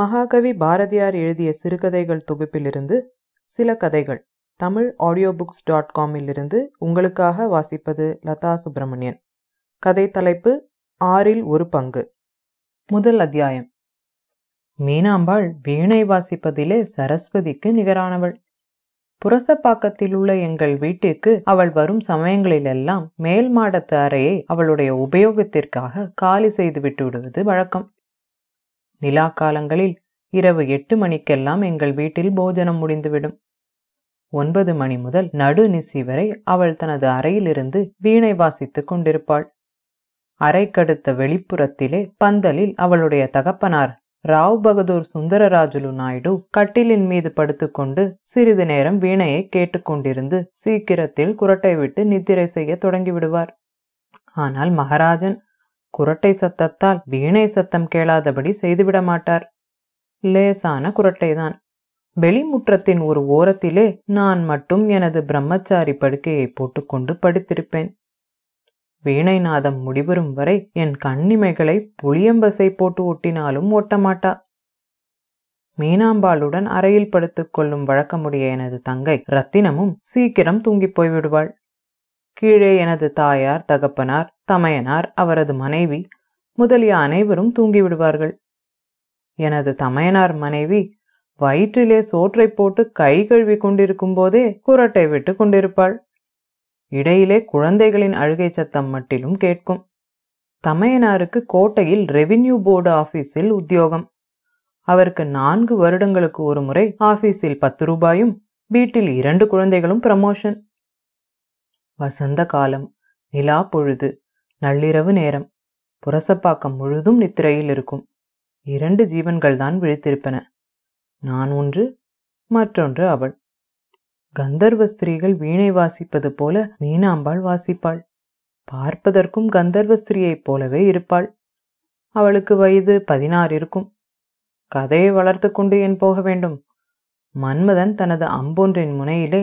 மகாகவி பாரதியார் எழுதிய சிறுகதைகள் தொகுப்பிலிருந்து சில கதைகள். தமிழ் ஆடியோ புக்ஸ் டாட் காமிலிருந்து உங்களுக்காக வாசிப்பது லதா சுப்பிரமணியன். கதை தலைப்பு ஆறில் ஒரு பங்கு. முதல் அத்தியாயம். மீனாம்பாள் வீணை வாசிப்பதிலே சரஸ்வதிக்கு நிகரானவள். புரசப்பாக்கத்தில் உள்ள எங்கள் வீட்டிற்கு அவள் வரும் சமயங்களிலெல்லாம் மேல் மாடத்து அறையை அவளுடைய உபயோகத்திற்காக காலி செய்து விட்டு விடுவது வழக்கம். நிலா காலங்களில் இரவு எட்டு மணிக்கெல்லாம் எங்கள் வீட்டில் போஜனம் முடிந்துவிடும். ஒன்பது மணி முதல் நடுநிசி வரை அவள் தனது அறையிலிருந்து வீணை வாசித்துக் கொண்டிருப்பாள். அறைக்கடுத்த வெளிப்புறத்திலே பந்தலில் அவளுடைய தகப்பனார் ராவ் பகதூர் சுந்தரராஜுலு நாயுடு கட்டிலின் மீது படுத்துக்கொண்டு சிறிது நேரம் வீணையை கேட்டுக்கொண்டிருந்து சீக்கிரத்தில் குரட்டை விட்டு நித்திரை செய்ய தொடங்கிவிடுவார். ஆனால் மகாராஜன் குரட்டை சத்தத்தால் வீணை சத்தம் கேளாதபடி செய்துவிட மாட்டார். லேசான குரட்டைதான். வெளிமுற்றத்தின் ஒரு ஓரத்திலே நான் மட்டும் எனது பிரம்மச்சாரி படுக்கையை போட்டுக்கொண்டு படுத்திருப்பேன். வீணை நாதம் முடிவரும் வரை என் கண்ணிமைகளை புளியம்பசை போட்டு ஒட்டினாலும் ஒட்டமாட்டா. மீனாம்பாளுடன் அறையில் படுத்துக் கொள்ளும் வழக்கமுடைய எனது தங்கை ரத்தினமும் சீக்கிரம் தூங்கிப் போய்விடுவாள். கீழே எனது தாயார் தகப்பனார் தமையனார் அவரது மனைவி முதலிய அனைவரும் தூங்கிவிடுவார்கள். எனது தமையனார் மனைவி வயிற்றிலே சோற்றை போட்டு கை கழுவி கொண்டிருக்கும் போதே குரட்டை விட்டு கொண்டிருப்பாள். இடையிலே குழந்தைகளின் அழுகை சத்தம் மட்டிலும் கேட்கும். தமையனாருக்கு கோட்டையில் ரெவின்யூ போர்டு ஆபீஸில் உத்தியோகம். அவருக்கு நான்கு வருடங்களுக்கு ஒரு முறை ஆபீஸில் பத்து ரூபாயும் வீட்டில் இரண்டு குழந்தைகளும் ப்ரமோஷன் வசந்த காலம் நிலா பொழுது நள்ளிரவு நேரம் புரசப்பாக்கம் முழுதும் நித்திரையில் இருக்கும். இரண்டு ஜீவன்கள் தான் விழித்திருப்பன. நான் ஒன்று மற்றொன்று அவள். கந்தர்வ ஸ்திரீகள் வீணை வாசிப்பது போல மீனாம்பாள் வாசிப்பாள். பார்ப்பதற்கும் கந்தர்வ ஸ்திரீயைப் போலவே இருப்பாள். அவளுக்கு வயது பதினாறு இருக்கும். கதையை வளர்த்து கொண்டு என் போக வேண்டும்? மன்மதன் தனது அம்பொன்றின் முனையிலே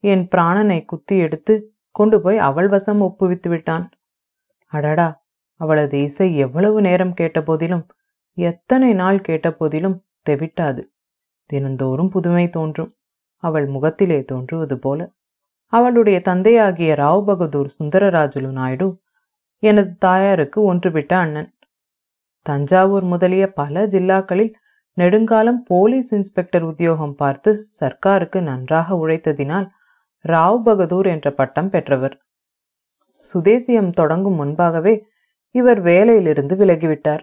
என் பிராணனை குத்தி எடுத்து கொண்டு போய் அவள் வசம் ஒப்புவித்து விட்டான். அடடா அவளது இசை எவ்வளவு நேரம் கேட்ட போதிலும் எத்தனை நாள் கேட்ட போதிலும் தெவிட்டாது. தினந்தோறும் புதுமை தோன்றும். அவள் முகத்திலே தோன்றுவது போல. அவளுடைய தந்தையாகிய ராவ் பகதூர் சுந்தரராஜுலு நாயுடு எனது தாயாருக்கு ஒன்றுவிட்ட அண்ணன். தஞ்சாவூர் முதலிய பல ஜில்லாக்களில் நெடுங்காலம் போலீஸ் இன்ஸ்பெக்டர் உத்தியோகம் பார்த்து சர்க்காருக்கு நன்றாக உழைத்ததினால் ராவ் பகதூர் என்ற பட்டம் பெற்றவர். சுதேசியம் தொடங்கும் முன்பாகவே இவர் வேலையிலிருந்து விலகிவிட்டார்.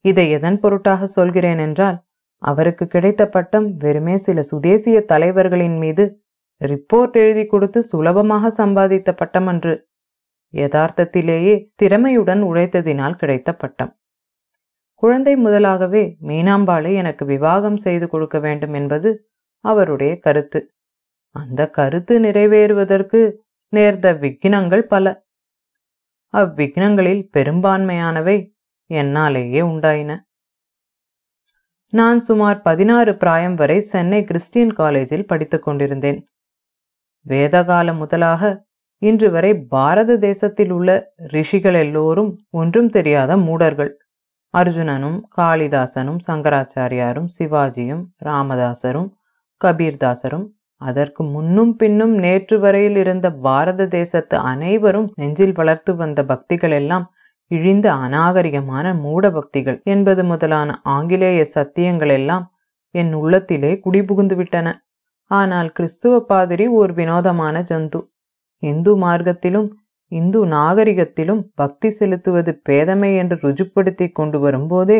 இதை எதன் பொருட்டாக சொல்கிறேன் என்றால் அவருக்கு கிடைத்த பட்டம் வெறுமே சில சுதேசிய தலைவர்களின் மீது ரிப்போர்ட் எழுதி கொடுத்து சுலபமாக சம்பாதித்த பட்டம் அன்று. யதார்த்தத்திலேயே திறமையுடன் உழைத்ததினால் கிடைத்த பட்டம். குழந்தை முதலாகவே மீனாம்பாளை எனக்கு விவாகம் செய்து கொடுக்க வேண்டும் என்பது அவருடைய கருத்து. அந்த கருத்து நிறைவேறுவதற்கு நேர்ந்த விக்னங்கள் பல. அவ்விக்னங்களில் பெரும்பான்மையானவை என்னாலேயே உண்டாயின. நான் சுமார் பதினாறு பிராயம் வரை சென்னை கிறிஸ்டியன் காலேஜில் படித்துக் கொண்டிருந்தேன். வேதகாலம் முதலாக இன்று வரை பாரத தேசத்தில் உள்ள ரிஷிகள் எல்லோரும் ஒன்றும் தெரியாத மூடர்கள். அர்ஜுனனும் காளிதாசனும் சங்கராச்சாரியாரும் சிவாஜியும் ராமதாசரும் கபீர்தாசரும் அதற்கு முன்னும் பின்னும் நேற்று வரையில் இருந்த பாரத தேசத்து அனைவரும் நெஞ்சில் வளர்த்து வந்த பக்திகள் எல்லாம் இழிந்த அநாகரிகமான மூட பக்திகள் என்பது முதலான ஆங்கிலேய சத்தியங்கள் எல்லாம் என் உள்ளத்திலே குடிபுகுந்து விட்டன. ஆனால் கிறிஸ்துவ பாதிரி ஓர் வினோதமான ஜந்து. இந்து மார்க்கத்திலும் இந்து நாகரிகத்திலும் பக்தி செலுத்துவது பேதமை என்று ருஜுப்படுத்தி கொண்டு வரும்போதே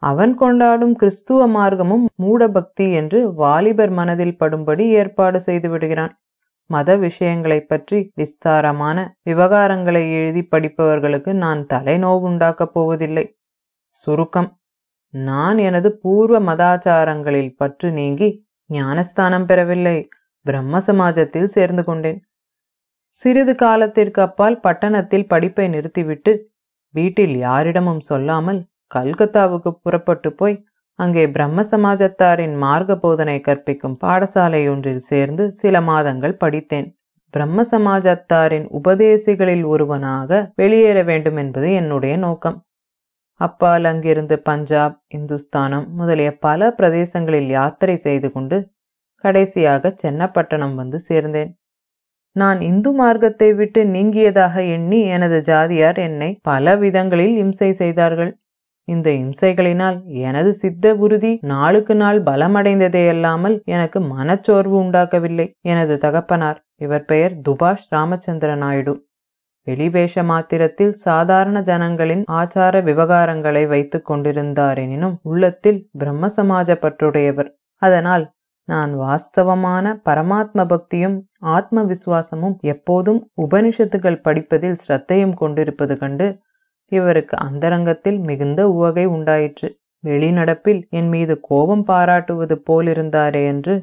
அவன் கொண்டாடும் கிறிஸ்துவ மார்க்கமும் மூடபக்தி என்று வாலிபர் மனதில் படும்படி ஏற்பாடு செய்து விடுகிறான். மத விஷயங்களைப் பற்றி விஸ்தாரமான விவகாரங்களை எழுதி படிப்பவர்களுக்கு நான் தலைநோவுண்டாக்கப் போவதில்லை. சுருக்கம். நான் எனது பூர்வ மதாச்சாரங்களில் பற்று நீங்கி ஞானஸ்தானம் பெறவில்லை. பிரம்ம சமாஜத்தில் சேர்ந்து கொண்டேன். சிறிது காலத்திற்கு அப்பால் பட்டணத்தில் படிப்பை நிறுத்திவிட்டு வீட்டில் யாரிடமும் சொல்லாமல் கல்கத்தாவுக்கு புறப்பட்டு போய் அங்கே பிரம்ம சமாஜத்தாரின் மார்க்க போதனை கற்பிக்கும் பாடசாலை ஒன்றில் சேர்ந்து சில மாதங்கள் படித்தேன். பிரம்ம சமாஜத்தாரின் உபதேசிகளில் ஒருவனாக வெளியேற வேண்டும் என்பது என்னுடைய நோக்கம். அப்பால் அங்கிருந்து பஞ்சாப் இந்துஸ்தானம் முதலிய பல பிரதேசங்களில் யாத்திரை செய்து கொண்டு கடைசியாக சென்னப்பட்டணம் வந்து சேர்ந்தேன். நான் இந்து மார்க்கத்தை விட்டு நீங்கியதாக எண்ணி எனது ஜாதியார் என்னை பல விதங்களில் இம்சை செய்தார்கள். இந்த இம்சைகளினால் எனது சித்த குருதி நாளுக்கு நாள் பலமடைந்ததே அல்லாமல் எனக்கு மனச்சோர்வு உண்டாக்கவில்லை எனது தகப்பனார். இவர் பெயர் துபாஷ் ராமச்சந்திர நாயுடு. வெளிவேஷ மாத்திரத்தில் சாதாரண ஜனங்களின் ஆச்சார விவகாரங்களை வைத்துக் கொண்டிருந்தாரெனினும் உள்ளத்தில் பிரம்ம சமாஜ பற்றுடையவர் அதனால் நான் வாஸ்தவமான பரமாத்ம பக்தியும் ஆத்ம விசுவாசமும் எப்போதும் உபனிஷத்துகள் படிப்பதில் ஸ்ரத்தையும் கொண்டிருப்பது கண்டு இவருக்கு அந்தரங்கத்தில் மிகுந்த உவகை உண்டாயிற்று. வெளிநடப்பில் என் மீது கோபம் பாராட்டுவது போலிருந்தாரே என்று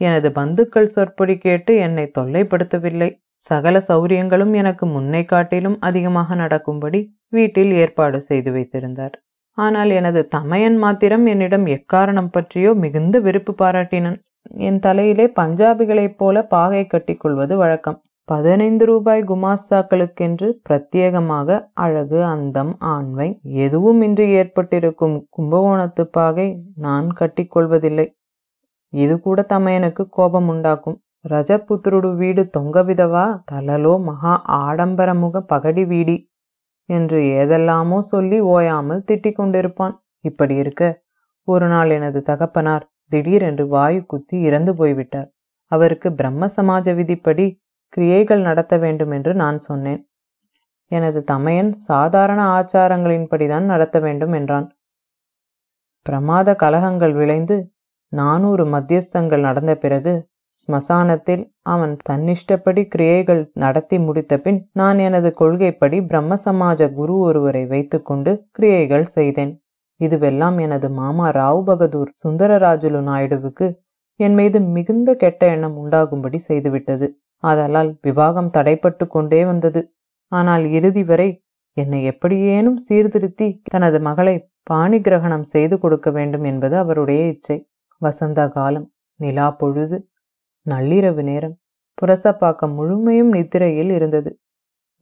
எனது பந்துக்கள் சொற்பொடி கேட்டு என்னை தொல்லைப்படுத்தவில்லை. சகல சௌரியங்களும் எனக்கு முன்னை காட்டிலும் அதிகமாக நடக்கும்படி வீட்டில் ஏற்பாடு செய்து வைத்திருந்தார். ஆனால் எனது தமையன் மாத்திரம் என்னிடம் எக்காரணம் பற்றியோ மிகுந்த வெறுப்பு பாராட்டினன். என் தலையிலே பஞ்சாபிகளைப் போல பாகை கட்டிக்கொள்வது வழக்கம். பதினைந்து ரூபாய் குமாஸ்தாக்களுக்கென்று பிரத்யேகமாக அழகு அந்தம் ஆண்மை எதுவுமின்றி ஏற்பட்டிருக்கும் கும்பகோணத்து பாகை நான் கட்டிக்கொள்வதில்லை. இது கூட தமையனுக்கு கோபம் உண்டாக்கும். ரஜபுத்திருடு வீடு தொங்கவிதவா தலலோ மகா ஆடம்பரமுக பகடி வீடி என்று ஏதெல்லாமோ சொல்லி ஓயாமல் திட்டிக் கொண்டிருப்பான். இப்படி இருக்க ஒரு நாள் எனது தகப்பனார் திடீரென்று வாயு குத்தி இறந்து போய்விட்டார். அவருக்கு பிரம்ம சமாஜ விதிப்படி கிரியைகள் நடத்த வேண்டும் என்று நான் சொன்னேன். எனது தமையன் சாதாரண ஆச்சாரங்களின்படிதான் நடத்த வேண்டும் என்றான். பிரமாத கலகங்கள் விளைந்து நானூறு மத்தியஸ்தங்கள் நடந்த பிறகு ஸ்மசானத்தில் அவன் தன்னிஷ்டப்படி கிரியைகள் நடத்தி முடித்த பின் நான் எனது கொள்கைப்படி பிரம்ம சமாஜ குரு ஒருவரை வைத்துக்கொண்டு கிரியைகள் செய்தேன். இதுவெல்லாம் எனது மாமா ராவ் பகதூர் சுந்தரராஜுலு நாயுடுவுக்கு என் மீது மிகுந்த கெட்ட எண்ணம் உண்டாகும்படி செய்துவிட்டது. ஆதலால் விவாகம் தடைப்பட்டு கொண்டே வந்தது. ஆனால் இறுதி வரை என்னை எப்படியேனும் சீர்திருத்தி தனது மகளை பாணி கிரகணம் செய்து கொடுக்க வேண்டும் என்பது அவருடைய இச்சை. வசந்த காலம் நிலா பொழுது நள்ளிரவு நேரம் புரசப்பாக்கம் முழுமையும் நித்திரையில் இருந்தது.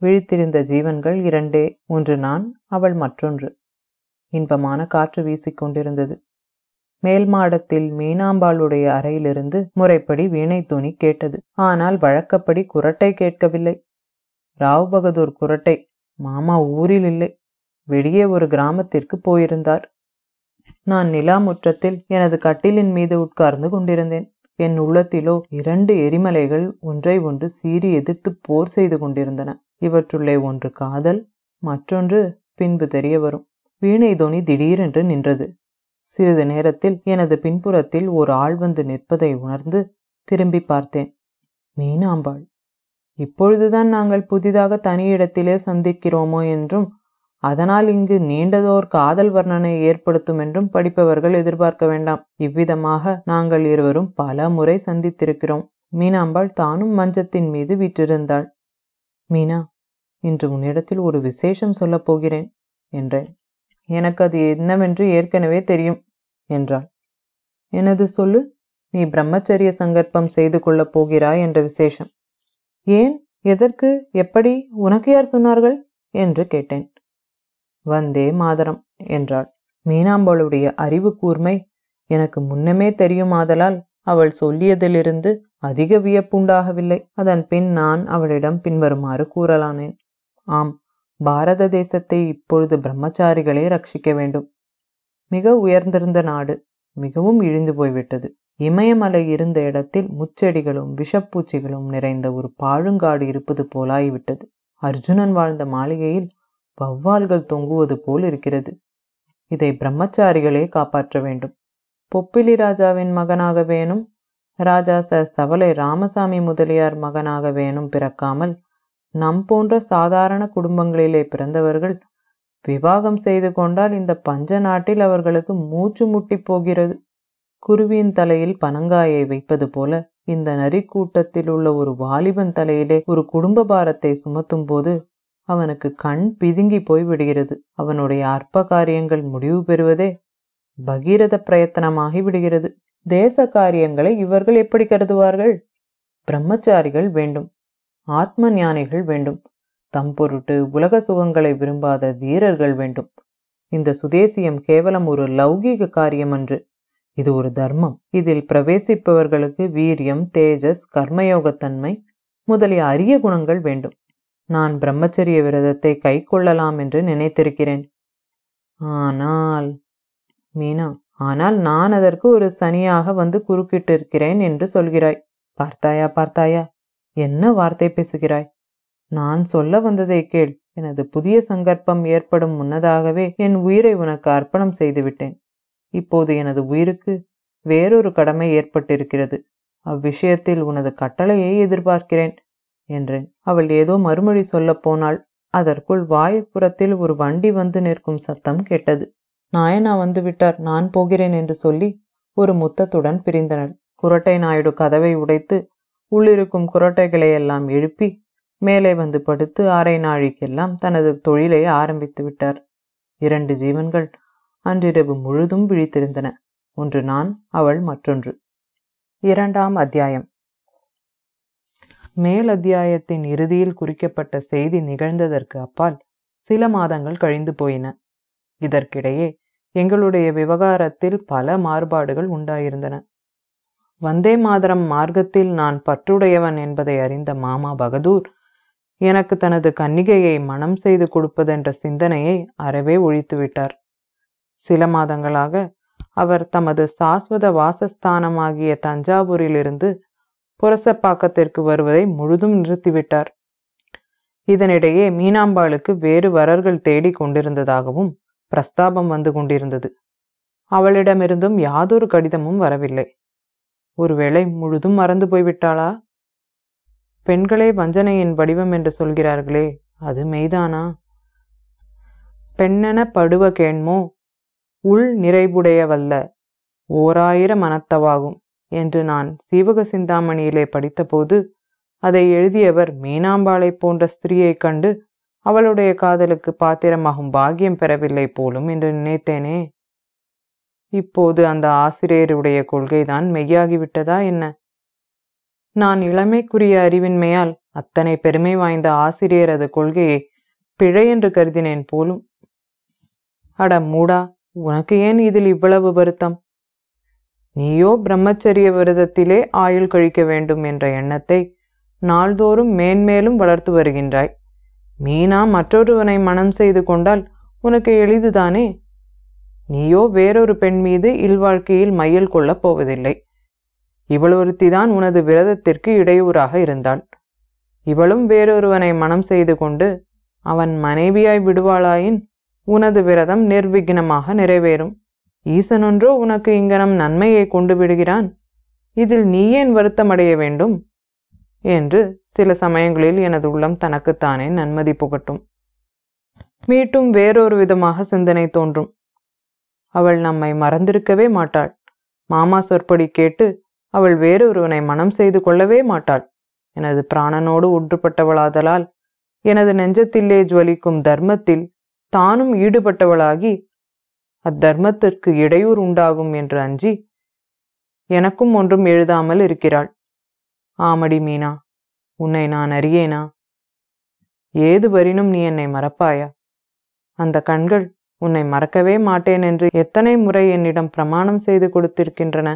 விழித்திருந்த ஜீவன்கள் இரண்டே ஒன்று நான் அவள் மற்றொன்று. இன்பமான காற்று வீசிக்கொண்டிருந்தது மேல் மாடத்தில் மீனாம்பாளுடைய அறையிலிருந்து முறைப்படி வீணை துணி கேட்டது. ஆனால் வழக்கப்படி குரட்டை கேட்கவில்லை. ராவ் பகதூர் குரட்டை. மாமா ஊரில் இல்லை. வெளியே ஒரு கிராமத்திற்கு போயிருந்தார். நான் நிலா முற்றத்தில் எனது கட்டிலின் மீது உட்கார்ந்து கொண்டிருந்தேன். என் உள்ளத்திலோ இரண்டு எரிமலைகள் ஒன்றை ஒன்று சீறி எதிர்த்து போர் செய்து கொண்டிருந்தன. இவற்றுள்ளே ஒன்று காதல் மற்றொன்று பின்பு தெரிய வரும். வீணை தோனி திடீரென்று நின்றது. சிறிது நேரத்தில் எனது பின்புறத்தில் ஒரு ஆள் வந்து நிற்பதை உணர்ந்து திரும்பி பார்த்தேன். மீனாம்பாள். இப்பொழுதுதான் நாங்கள் புதிதாக தனி இடத்திலே சந்திக்கிறோமோ என்றும் அதனால் இங்கு நீண்டதோர் காதல் வர்ணனை ஏற்படுத்தும் என்றும் படிப்பவர்கள் எதிர்பார்க்க வேண்டாம். இவ்விதமாக நாங்கள் இருவரும் பல முறை சந்தித்திருக்கிறோம். மீனாம்பாள் தானும் மஞ்சத்தின் மீது விற்றிருந்தாள். மீனா இன்று உன்னிடத்தில் ஒரு விசேஷம் சொல்லப் போகிறேன் என்றேன். எனக்கு அது என்னவென்று ஏற்கனவே தெரியும் என்றாள் எனது சொல்லு நீ பிரம்மச்சரிய சங்கற்பம் செய்து கொள்ளப் போகிறாய் என்ற விசேஷம். ஏன்? எதற்கு? எப்படி? உனக்கு யார் சொன்னார்கள்? என்று கேட்டேன். வந்தே மாதரம் என்றாள். மீனாம்பாளுடைய அறிவு கூர்மை எனக்கு முன்னமே தெரியுமாதலால் அவள் சொல்லியதிலிருந்து அதிக வியப்புண்டாகவில்லை. அதன் பின் நான் அவளிடம் பின்வருமாறு கூறலானேன். ஆம் பாரத தேசத்தை இப்பொழுது பிரம்மச்சாரிகளே ரட்சிக்க வேண்டும். மிக உயர்ந்திருந்த நாடு மிகவும் இழிந்து போய்விட்டது. இமயமலை இருந்த இடத்தில் முச்செடிகளும் விஷப்பூச்சிகளும் நிறைந்த ஒரு பாழுங்காடு இருப்பது போலாகிவிட்டது அர்ஜுனன் வாழ்ந்த மாளிகையில் வௌவால்கள் தொங்குவது போல் இருக்கிறது. இதை பிரம்மச்சாரிகளே காப்பாற்ற வேண்டும். பொப்பிலி ராஜாவின் மகனாக வேணும் ராஜா சர் சவலை ராமசாமி முதலியார் மகனாக வேணும் பிறக்காமல் நம் போன்ற சாதாரண குடும்பங்களிலே பிறந்தவர்கள் விவாகம் செய்து கொண்டால் இந்த பஞ்ச நாட்டில் அவர்களுக்கு மூச்சு முட்டி போகிறது. குருவியின் தலையில் பனங்காயை வைப்பது போல இந்த நரி கூட்டத்தில் உள்ள ஒரு வாலிபன் தலையிலே ஒரு குடும்ப பாரத்தை சுமத்தும் போது அவனுக்கு கண் பிதுங்கி போய் விடுகிறது. அவனுடைய அற்ப காரியங்கள் முடிவு பெறுவதே பகீரத பிரயத்தனமாகி விடுகிறது. தேச காரியங்களை இவர்கள் எப்படி கருதுவார்கள்? பிரம்மச்சாரிகள் வேண்டும். ஆத்ம ஞானிகள் வேண்டும். தம் பொருட்டு உலக சுகங்களை விரும்பாத தீரர்கள் வேண்டும். இந்த சுதேசியம் கேவலம் ஒரு லௌகீக காரியம் அன்று. இது ஒரு தர்மம். இதில் பிரவேசிப்பவர்களுக்கு வீரியம் தேஜஸ் கர்மயோகத்தன்மை முதலிய அரிய குணங்கள் வேண்டும். நான் பிரம்மச்சரிய விரதத்தை கை கொள்ளலாம் என்று நினைத்திருக்கிறேன். ஆனால் மீனா ஆனால் நான் அதற்கு ஒரு சனியாக வந்து குறுக்கிட்டு இருக்கிறேன் என்று சொல்கிறாய். பார்த்தாயா பார்த்தாயா? என்ன வார்த்தை பேசுகிறாய்? நான் சொல்ல வந்ததை கேள். எனது புதிய சங்கற்பம் ஏற்படும் முன்னதாகவே என் உயிரை உனக்கு அர்ப்பணம் செய்துவிட்டேன். இப்போது எனது உயிருக்கு வேறொரு கடமை ஏற்பட்டிருக்கிறது. அவ்விஷயத்தில் உனது கட்டளையை எதிர்பார்க்கிறேன் என்றேன். அவள் ஏதோ மறுமொழி சொல்லப் போனாள். அதற்குள் வாயப்புறத்தில் ஒரு வண்டி வந்து நிற்கும் சத்தம் கேட்டது. நாயனா வந்துவிட்டார். நான் போகிறேன் என்று சொல்லி ஒரு முத்தத்துடன் பிரிந்தனர். குரட்டை நாயுடு கதவை உடைத்து உள்ளிருக்கும் குரட்டைகளை எல்லாம் எழுப்பி மேலே வந்து படுத்து அரை நாழிக்கெல்லாம் தனது தொழிலை ஆரம்பித்து விட்டார். இரண்டு ஜீவன்கள் அன்றிரவு முழுதும் விழித்திருந்தன. ஒன்று நான் அவள் மற்றொன்று. இரண்டாம் அத்தியாயம். மேல் அத்தியாயத்தின் இறுதியில் குறிக்கப்பட்ட செய்தி நிகழ்ந்ததற்கு அப்பால் சில மாதங்கள் கழிந்து போயின. இதற்கிடையே எங்களுடைய விவகாரத்தில் பல மாறுபாடுகள் உண்டாயிருந்தன. வந்தே மாதரம் மார்க்கத்தில் நான் பற்றுடையவன் என்பதை அறிந்த மாமா பகதூர் எனக்கு தனது கன்னிகையை மனம் செய்து கொடுப்பதென்ற சிந்தனையை அறவே ஒழித்துவிட்டார். சில மாதங்களாக அவர் தமது சாஸ்வத வாசஸ்தானமாகிய தஞ்சாவூரிலிருந்து புரசப்பாக்கத்திற்கு வருவதை முழுதும் நிறுத்திவிட்டார். இதனிடையே மீனாம்பாளுக்கு வேறு வரர்கள் தேடிக் கொண்டிருந்ததாகவும் பிரஸ்தாபம் வந்து கொண்டிருந்தது. அவளிடமிருந்தும் யாதொரு கடிதமும் வரவில்லை. ஒருவேளை முழுதும் மறந்து போய்விட்டாளா? பெண்களே வஞ்சனையின் வடிவம் என்று சொல்கிறார்களே அது மெய்தானா? பெண்ணென படுவ கேண்மோ உள் நிறைவுடையவல்ல ஓராயிர மனத்தவாகும் என்று நான் சீவக சிந்தாமணியிலே படித்தபோது அதை எழுதியவர் மீனாம்பாளைப் போன்ற ஸ்திரீயைக் கண்டு அவளுடைய காதலுக்கு பாத்திரமாகும் பாக்கியம் பெறவில்லை போலும் என்று நினைத்தேனே. இப்போது அந்த ஆசிரியருடைய கொள்கைதான் மெய்யாகிவிட்டதா என்ன? நான் இளமைக்குரிய அறிவின்மையால் அத்தனை பெருமை வாய்ந்த ஆசிரியரது கொள்கையை பிழை என்று கருதினேன் போலும். அட மூடா உனக்கு ஏன் இதில் இவ்வளவு வருத்தம்? நீயோ பிரம்மச்சரிய விரதத்திலே ஆயுள் கழிக்க வேண்டும் என்ற எண்ணத்தை நாள்தோறும் மேன்மேலும் வளர்த்து வருகின்றாய். மீனா மற்றொருவனை மனம் செய்து கொண்டால் உனக்கு எளிதுதானே? நீயோ வேறொரு பெண் மீது இல்வாழ்க்கையில் மையல் கொள்ளப் போவதில்லை. இவள் ஒருத்திதான் உனது விரதத்திற்கு இடையூறாக இருந்தாள். இவளும் வேறொருவனை மனம் செய்து கொண்டு அவன் மனைவியாய் விடுவாளாயின் உனது விரதம் நிர்விக்னமாக நிறைவேறும். ஈசனொன்றோ உனக்கு இங்கனம் நன்மையை கொண்டு விடுகிறான். இதில் நீ ஏன் வருத்தமடைய வேண்டும் என்று சில சமயங்களில் எனது உள்ளம் தனக்குத்தானே நன்மதி புகட்டும். மீட்டும் வேறொரு விதமாக சிந்தனை தோன்றும். அவள் நம்மை மறந்திருக்கவே மாட்டாள். மாமா சொற்படி கேட்டு அவள் வேறொருவனை மனம் செய்து கொள்ளவே மாட்டாள். எனது பிராணனோடு ஒன்றுபட்டவளாதலால் எனது நெஞ்சத்திலே ஜுவலிக்கும் தர்மத்தில் தானும் ஈடுபட்டவளாகி அத்தர்மத்திற்கு இடையூறு உண்டாகும் என்று அஞ்சி எனக்கும் ஒன்றும் எழுதாமல் இருக்கிறாள். ஆமடி மீனா உன்னை நான் அறியேனா? ஏது வரினும் நீ என்னை மறப்பாயா? அந்த கண்கள் உன்னை மறக்கவே மாட்டேன் என்று எத்தனை முறை என்னிடம் பிரமாணம் செய்து கொடுத்திருக்கின்றன.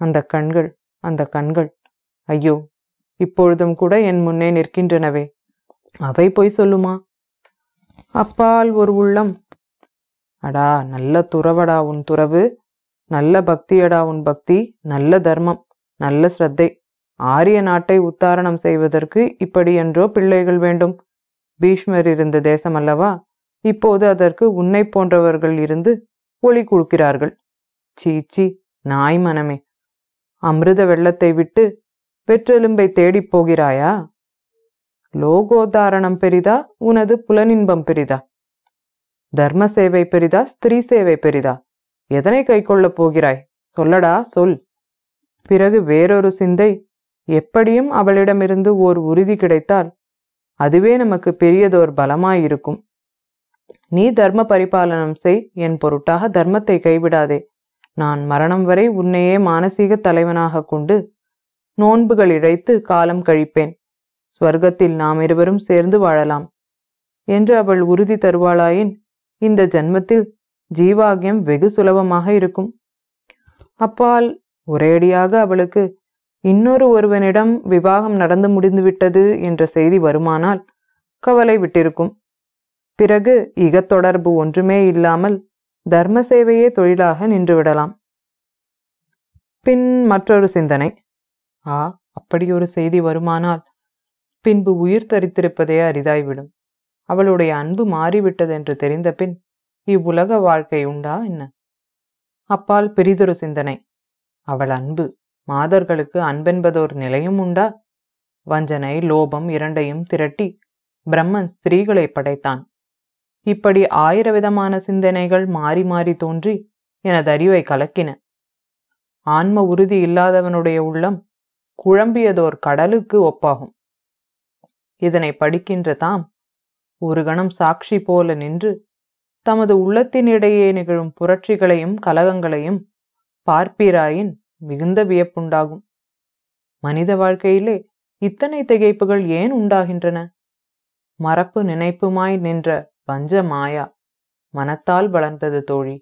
அந்த கண்கள் அந்த கண்கள். ஐயோ இப்பொழுதும் கூட என் முன்னே நிற்கின்றனவே. அவை பொய் சொல்லுமா? அப்பால் ஒரு உள்ளம். அடா நல்ல துறவடா உன் துறவு. நல்ல பக்தியடா உன் பக்தி. நல்ல தர்மம் நல்ல ஸ்ரத்தை. ஆரிய நாட்டை உத்தாரணம் செய்வதற்கு இப்படி என்றோ பிள்ளைகள் வேண்டும். பீஷ்மர் இருந்த தேசம் அல்லவா? இப்போது அதற்கு உன்னை போன்றவர்கள் இருந்து ஒளி கொடுக்கிறார்கள். சீச்சி நாய் மனமே. அமிர்த வெள்ளத்தை விட்டு பெற்றெலும்பை தேடிப் போகிறாயா? லோகோதாரணம் பெரிதா? உனது புலனின்பம் பெரிதா? தர்ம சேவை பெரிதா? ஸ்திரீ சேவை பெரிதா? எதனை கை கொள்ளப் போகிறாய்? சொல்லடா சொல். பிறகு வேறொரு சிந்தை எப்படியும் அவளிடமிருந்து ஓர் உறுதி கிடைத்தால் அதுவே நமக்கு பெரியதோர் பலமாயிருக்கும். நீ தர்ம பரிபாலனம் செய் என் பொருட்டாக தர்மத்தை கைவிடாதே. நான் மரணம் வரை உன்னையே மானசீக தலைவனாக கொண்டு நோன்புகள் இழைத்து காலம் கழிப்பேன். ஸ்வர்க்கத்தில் நாம் இருவரும் சேர்ந்து வாழலாம். என்று அவள் உறுதி தருவாளாயின் இந்த ஜன்மத்தில் ஜீவாகியம் வெகு சுலபமாக இருக்கும். அப்பால் ஒரேடியாக அவளுக்கு இன்னொரு ஒருவனிடம் விவாகம் நடந்து முடிந்துவிட்டது என்ற செய்தி வருமானால் கவலை விட்டிருக்கும். பிறகு இகத் தொடர்பு ஒன்றுமே இல்லாமல் தர்ம சேவையே தொழிலாக நின்றுவிடலாம். பின் மற்றொரு சிந்தனை. ஆ அப்படி ஒரு செய்தி வருமானால் பின்பு உயிர் தரித்திருப்பதே அரிதாய்விடும். அவளுடைய அன்பு மாறிவிட்டதென்று தெரிந்த பின் இவ்வுலக வாழ்க்கை உண்டா என்ன? அப்பால் பெரிதொரு சிந்தனை. அவள் அன்பு மாதர்களுக்கு அன்பென்பதோர் நிலையும் உண்டா? வஞ்சனை லோபம் இரண்டையும் திரட்டி பிரம்மன் ஸ்திரீகளை படைத்தான். இப்படி ஆயிர விதமான சிந்தனைகள் மாறி மாறி தோன்றி எனது அறிவை கலக்கின. ஆன்ம உறுதி இல்லாதவனுடைய உள்ளம் குழம்பியதோர் கடலுக்கு ஒப்பாகும். இதனை படிக்கின்ற தாம் ஒரு கணம் சாட்சி போல நின்று தமது உள்ளத்தினிடையே நிகழும் புரட்சிகளையும் கலகங்களையும் பார்ப்பீராயின் மிகுந்த வியப்புண்டாகும். மனித வாழ்க்கையிலே இத்தனை திகைப்புகள் ஏன் உண்டாகின்றன? மரப்பு நினைப்புமாய் நின்ற பஞ்ச மாயா மனத்தால் வளர்ந்தது தோழி.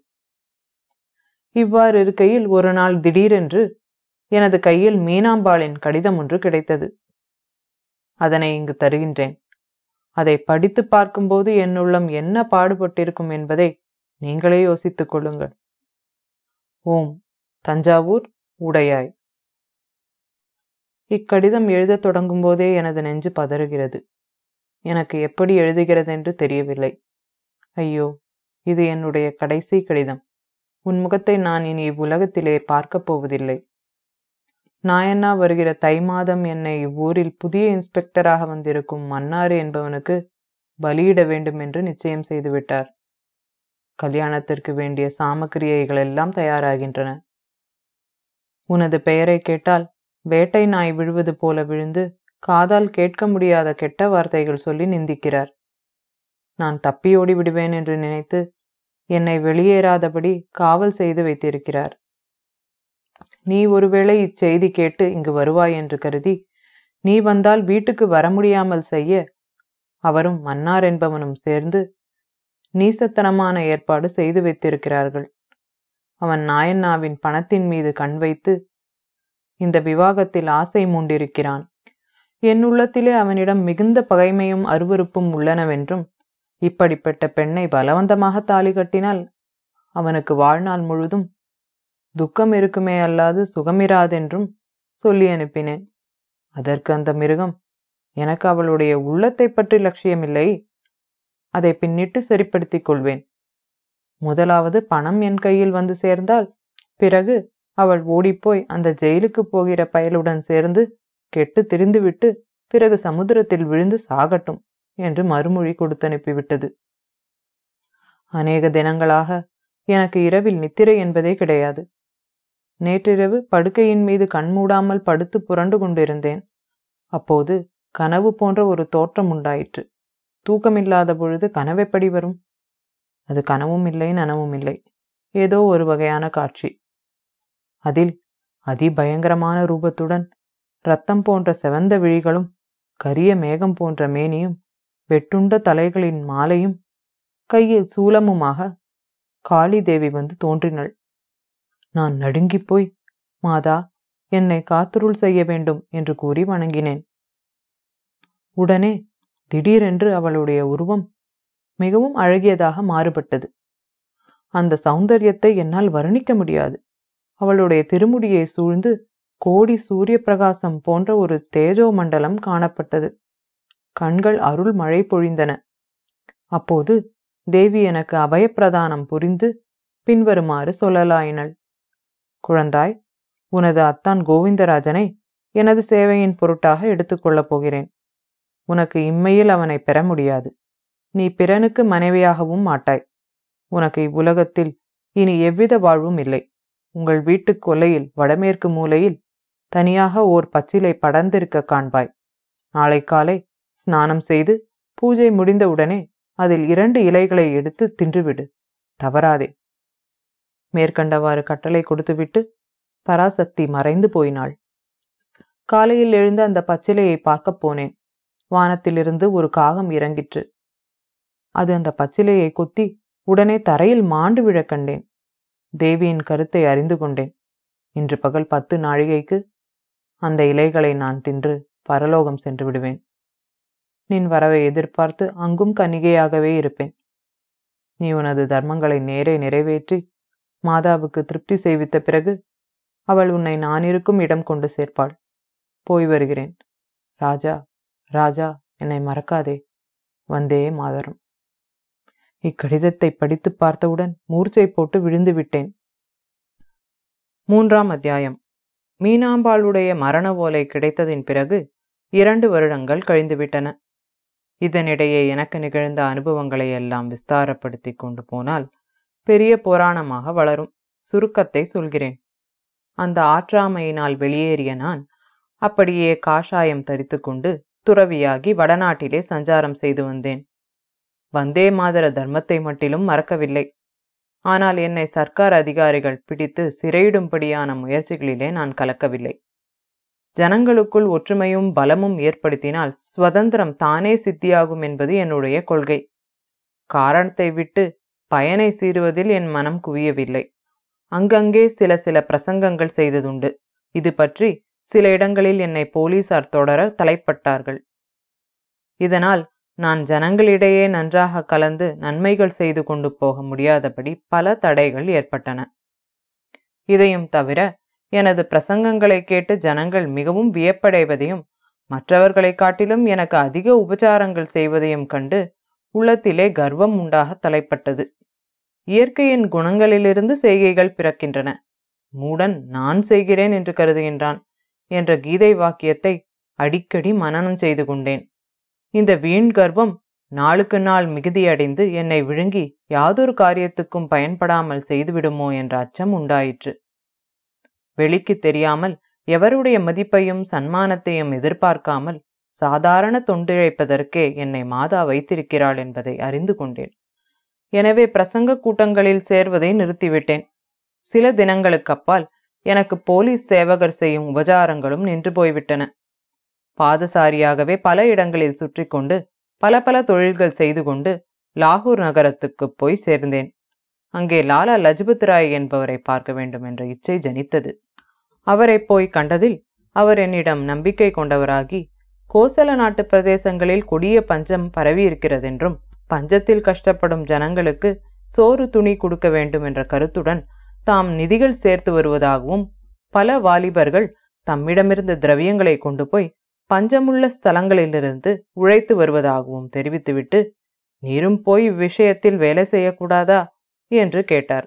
இவ்வாறு இருக்கையில் ஒரு நாள் திடீரென்று எனது கையில் மீனாம்பாளின் கடிதம் ஒன்று கிடைத்தது. அதனை இங்கு தருகின்றேன். அதை படித்து பார்க்கும்போது என்னுள்ளம் என்ன பாடுபட்டிருக்கும் என்பதை நீங்களே யோசித்துக் கொள்ளுங்கள். ஓம் தஞ்சாவூர் உடையாய். இக்கடிதம் எழுதத் தொடங்கும் போதே எனது நெஞ்சு பதறுகிறது. எனக்கு எப்படி எழுதுகிறதென்று தெரியவில்லை. ஐயோ இது என்னுடைய கடைசி கடிதம். உன் முகத்தை நான் இனி இவ்வுலகத்திலே பார்க்கப் போவதில்லை. நாயண்ணா வருகிற தை மாதம் என்னை இவ்வூரில் புதிய இன்ஸ்பெக்டராக வந்திருக்கும் மன்னாரு என்பவனுக்கு பலியிட வேண்டும் என்று நிச்சயம் செய்துவிட்டார் கல்யாணத்திற்கு வேண்டிய சாமக்கிரியைகள் எல்லாம் தயாராகின்றன. உனது பெயரை கேட்டால் வேட்டை நாய் விழுவது போல விழுந்து காதால் கேட்க முடியாத கெட்ட வார்த்தைகள் சொல்லி நிந்திக்கிறார். நான் தப்பியோடி விடுவேன் என்று நினைத்து என்னை வெளியேறாதபடி காவல் செய்து வைத்திருக்கிறார். நீ ஒருவேளை இச்செய்தி கேட்டு இங்கு வருவாய் என்று கருதி நீ வந்தால் வீட்டுக்கு வர முடியாமல் செய்ய அவரும் மன்னார் என்பவனும் சேர்ந்து நீசத்தனமான ஏற்பாடு செய்து வைத்திருக்கிறார்கள். அவன் நாயண்ணாவின் பணத்தின் மீது கண் வைத்து இந்த விவாகத்தில் ஆசை மூண்டிருக்கிறான். என் உள்ளத்திலே அவனிடம் மிகுந்த பகைமையும் அருவருப்பும் உள்ளனவென்றும் இப்படிப்பட்ட பெண்ணை பலவந்தமாக தாலி கட்டினால் அவனுக்கு வாழ்நாள் முழுதும் துக்கம் இருக்குமே அல்லாது சுகமிராதென்றும் சொல்லி அனுப்பினேன். அதற்கு அந்த மிருகம் எனக்கு அவளுடைய உள்ளத்தை பற்றி லட்சியமில்லை அதை பின்னிட்டு சரிப்படுத்திக் கொள்வேன். முதலாவது பணம் என் கையில் வந்து சேர்ந்தால் பிறகு அவள் ஓடிப்போய் அந்த ஜெயிலுக்கு போகிற பயலுடன் சேர்ந்து கெட்டு திரிந்துவிட்டு பிறகு சமுத்திரத்தில் விழுந்து சாகட்டும் என்று மறுமொழி கொடுத்தனுப்பிவிட்டது. அநேக தினங்களாக எனக்கு இரவில் நித்திரை என்பதே கிடையாது. நேற்றிரவு படுக்கையின் மீது கண்மூடாமல் படுத்து புரண்டு கொண்டிருந்தேன். அப்போது கனவு போன்ற ஒரு தோற்றம் உண்டாயிற்று. தூக்கமில்லாத பொழுது கனவெப்படி வரும்? அது கனவும் இல்லை நனவும் இல்லை. ஏதோ ஒரு வகையான காட்சி. அதில் அதிபயங்கரமான ரூபத்துடன் ரத்தம் போன்ற செவந்த விழிகளும் கரிய மேகம் போன்ற மேனியும் வெட்டுண்ட தலைகளின் மாலையும் கையில் சூலமுமாக காளி தேவி வந்து தோன்றினள். நான் நடுங்கிப் போய் மாதா என்னை காத்துருள் செய்ய வேண்டும் என்று கூறி வணங்கினேன். உடனே திடீரென்று அவளுடைய உருவம் மிகவும் அழகியதாக மாறுபட்டது. அந்த சௌந்தரியத்தை என்னால் வர்ணிக்க முடியாது. அவளுடைய திருமுடியை சூழ்ந்து கோடி சூரிய பிரகாசம் போன்ற ஒரு தேஜோ மண்டலம் காணப்பட்டது. கண்கள் அருள் மழை பொழிந்தன. அப்போது தேவி எனக்கு அபயப்பிரதானம் புரிந்து பின்வருமாறு சொல்லலாயினள். குழந்தாய் உனது அத்தான் கோவிந்தராஜனை எனது சேவையின் பொருட்டாக எடுத்துக்கொள்ளப் போகிறேன். உனக்கு இம்மையில் அவனை பெற முடியாது. நீ பிறனுக்கு மனைவியாகவும் மாட்டாய். உனக்கு இவ்வுலகத்தில் இனி எவ்வித வாழ்வும் இல்லை. உங்கள் வீட்டுக் கொல்லையில் வடமேற்கு மூலையில் தனியாக ஓர் பச்சிலை படர்ந்திருக்க காண்பாய். நாளை காலை ஸ்நானம் செய்து பூஜை முடிந்தவுடனே அதில் இரண்டு இலைகளை எடுத்து தின்றுவிடு. தவறாதே. மேற்கண்டவாறு கட்டளை கொடுத்துவிட்டு பராசக்தி மறைந்து போயினாள். காலையில் எழுந்து அந்த பச்சிலையை பார்க்கப் போனேன். வானத்திலிருந்து ஒரு காகம் இறங்கிற்று. அது அந்த பச்சிலையை கொத்தி உடனே தரையில் மாண்டு விழக் கண்டேன். தேவியின் கருத்தை அறிந்து கொண்டேன். இன்று பகல் பத்து நாழிகைக்கு அந்த இலைகளை நான் தின்று பரலோகம் சென்று விடுவேன். நின் வரவை எதிர்பார்த்து அங்கும் கன்னிகையாகவே இருப்பேன். நீ உனது தர்மங்களை நேரே நிறைவேற்றி மாதாவுக்கு திருப்தி செய்வித்த பிறகு அவள் உன்னை நான் இருக்கும் இடம் கொண்டு சேர்ப்பாள். போய் வருகிறேன். ராஜா ராஜா என்னை மறக்காதே. வந்தே மாதரம். இக்கடிதத்தை படித்து பார்த்தவுடன் மூர்ச்சை போட்டு விழுந்து விட்டேன். மூன்றாம் அத்தியாயம். மீனாம்பாளுடைய மரண ஓலை கிடைத்ததின் பிறகு இரண்டு வருடங்கள் கழிந்துவிட்டன. இதனிடையே எனக்கு நிகழ்ந்த அனுபவங்களை எல்லாம் விஸ்தாரப்படுத்தி கொண்டு போனால் பெரிய புராணமாக வளரும். சுருக்கத்தை சொல்கிறேன். அந்த ஆற்றாமையினால் வெளியேறிய நான் அப்படியே காஷாயம் தரித்து கொண்டு துறவியாகி வடநாட்டிலே சஞ்சாரம் செய்து வந்தேன். வந்தே மாதர தர்மத்தை மட்டிலும் மறக்கவில்லை. ஆனால் என்னை சர்க்கார் அதிகாரிகள் பிடித்து சிறையிடும்படியான முயற்சிகளிலே நான் கலக்கவில்லை. ஜனங்களுக்குள் ஒற்றுமையும் பலமும் ஏற்படுத்தினால் சுதந்திரம் தானே சித்தியாகும் என்பது என்னுடைய கொள்கை. காரணத்தை விட்டு பயனை சீருவதில் என் மனம் குவியவில்லை. அங்கங்கே சில சில பிரசங்கங்கள் செய்ததுண்டு. இது பற்றி சில இடங்களில் என்னை போலீசார் தொடர தலைப்பட்டார்கள். இதனால் நான் ஜனங்களிடையே நன்றாக கலந்து நன்மைகள் செய்து கொண்டு போக முடியாதபடி பல தடைகள் ஏற்பட்டன. இதையும் தவிர எனது பிரசங்கங்களை கேட்டு ஜனங்கள் மிகவும் வியப்படைவதையும் மற்றவர்களைக் காட்டிலும் எனக்கு அதிக உபச்சாரங்கள் செய்வதையும் கண்டு உள்ளத்திலே கர்வம் உண்டாக தலைப்பட்டது. இயற்கையின் குணங்களிலிருந்து செய்கைகள் பிறக்கின்றன. மூடன் நான் செய்கிறேன் என்று கருதுகின்றான் என்ற கீதை வாக்கியத்தை அடிக்கடி மனனம் செய்து கொண்டேன். இந்த வீண் கர்வம் நாளுக்கு நாள் மிகுதியடைந்து என்னை விழுங்கி யாதொரு காரியத்துக்கும் பயன்படாமல் செய்துவிடுமோ என்ற அச்சம் உண்டாயிற்று. வெளிக்கு தெரியாமல் எவருடைய மதிப்பையும் சன்மானத்தையும் எதிர்பார்க்காமல் சாதாரண தொண்டிழைப்பதற்கே என்னை மாதா வைத்திருக்கிறாள் என்பதை அறிந்து கொண்டேன். எனவே பிரசங்க கூட்டங்களில் சேர்வதை நிறுத்திவிட்டேன். சில தினங்களுக்கு அப்பால் எனக்கு போலீஸ் சேவகர் செய்யும் உபச்சாரங்களும் நின்று போய்விட்டன. பாதசாரியாகவே பல இடங்களில் சுற்றி கொண்டு பல பல தொழில்கள் செய்து கொண்டு லாகூர் நகரத்துக்கு போய் சேர்ந்தேன். அங்கே லாலா லஜ்பத் ராய் என்பவரை பார்க்க வேண்டும் என்ற இச்சை ஜனித்தது. அவரை போய் கண்டதில் அவர் என்னிடம் நம்பிக்கை கொண்டவராகி கோசல நாட்டு பிரதேசங்களில் கொடிய பஞ்சம் பரவியிருக்கிறதென்றும் பஞ்சத்தில் கஷ்டப்படும் ஜனங்களுக்கு சோறு துணி கொடுக்க வேண்டும் என்ற கருத்துடன் தாம் நிதிகள் சேர்த்து வருவதாகவும் பல வாலிபர்கள் தம்மிடமிருந்த திரவியங்களை கொண்டு போய் பஞ்சமுள்ள ஸ்தலங்களிலிருந்து உழைத்து வருவதாகவும் தெரிவித்துவிட்டு நீரும் போய் இவ்விஷயத்தில் வேலை செய்யக்கூடாதா? என்று கேட்டார்.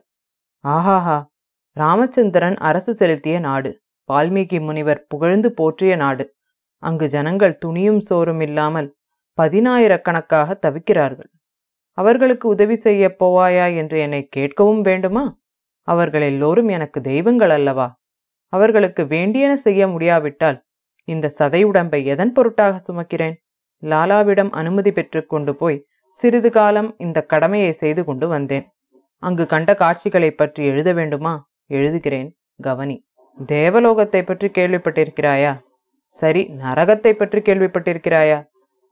ஆஹாஹா! ராமச்சந்திரன் அரசு செலுத்திய நாடு வால்மீகி முனிவர் புகழ்ந்து போற்றிய நாடு. அங்கு ஜனங்கள் துணியும் சோறும் இல்லாமல் பதினாயிரக்கணக்காக தவிக்கிறார்கள். அவர்களுக்கு உதவி செய்ய போவாயா என்று என்னை கேட்கவும் வேண்டுமா? அவர்கள் எல்லோரும் எனக்கு தெய்வங்கள் அல்லவா? அவர்களுக்கு வேண்டியன செய்ய முடியாவிட்டால் இந்த சதை உடம்பை எதன் பொருட்டாக சுமக்கிறேன்? லாலாவிடம் அனுமதி பெற்று கொண்டு போய் சிறிது காலம் இந்த கடமையை செய்து கொண்டு வந்தேன். அங்கு கண்ட காட்சிகளை பற்றி எழுத வேண்டுமா? எழுதுகிறேன் கவனி. தேவலோகத்தை பற்றி கேள்விப்பட்டிருக்கிறாயா? சரி நரகத்தை பற்றி கேள்விப்பட்டிருக்கிறாயா?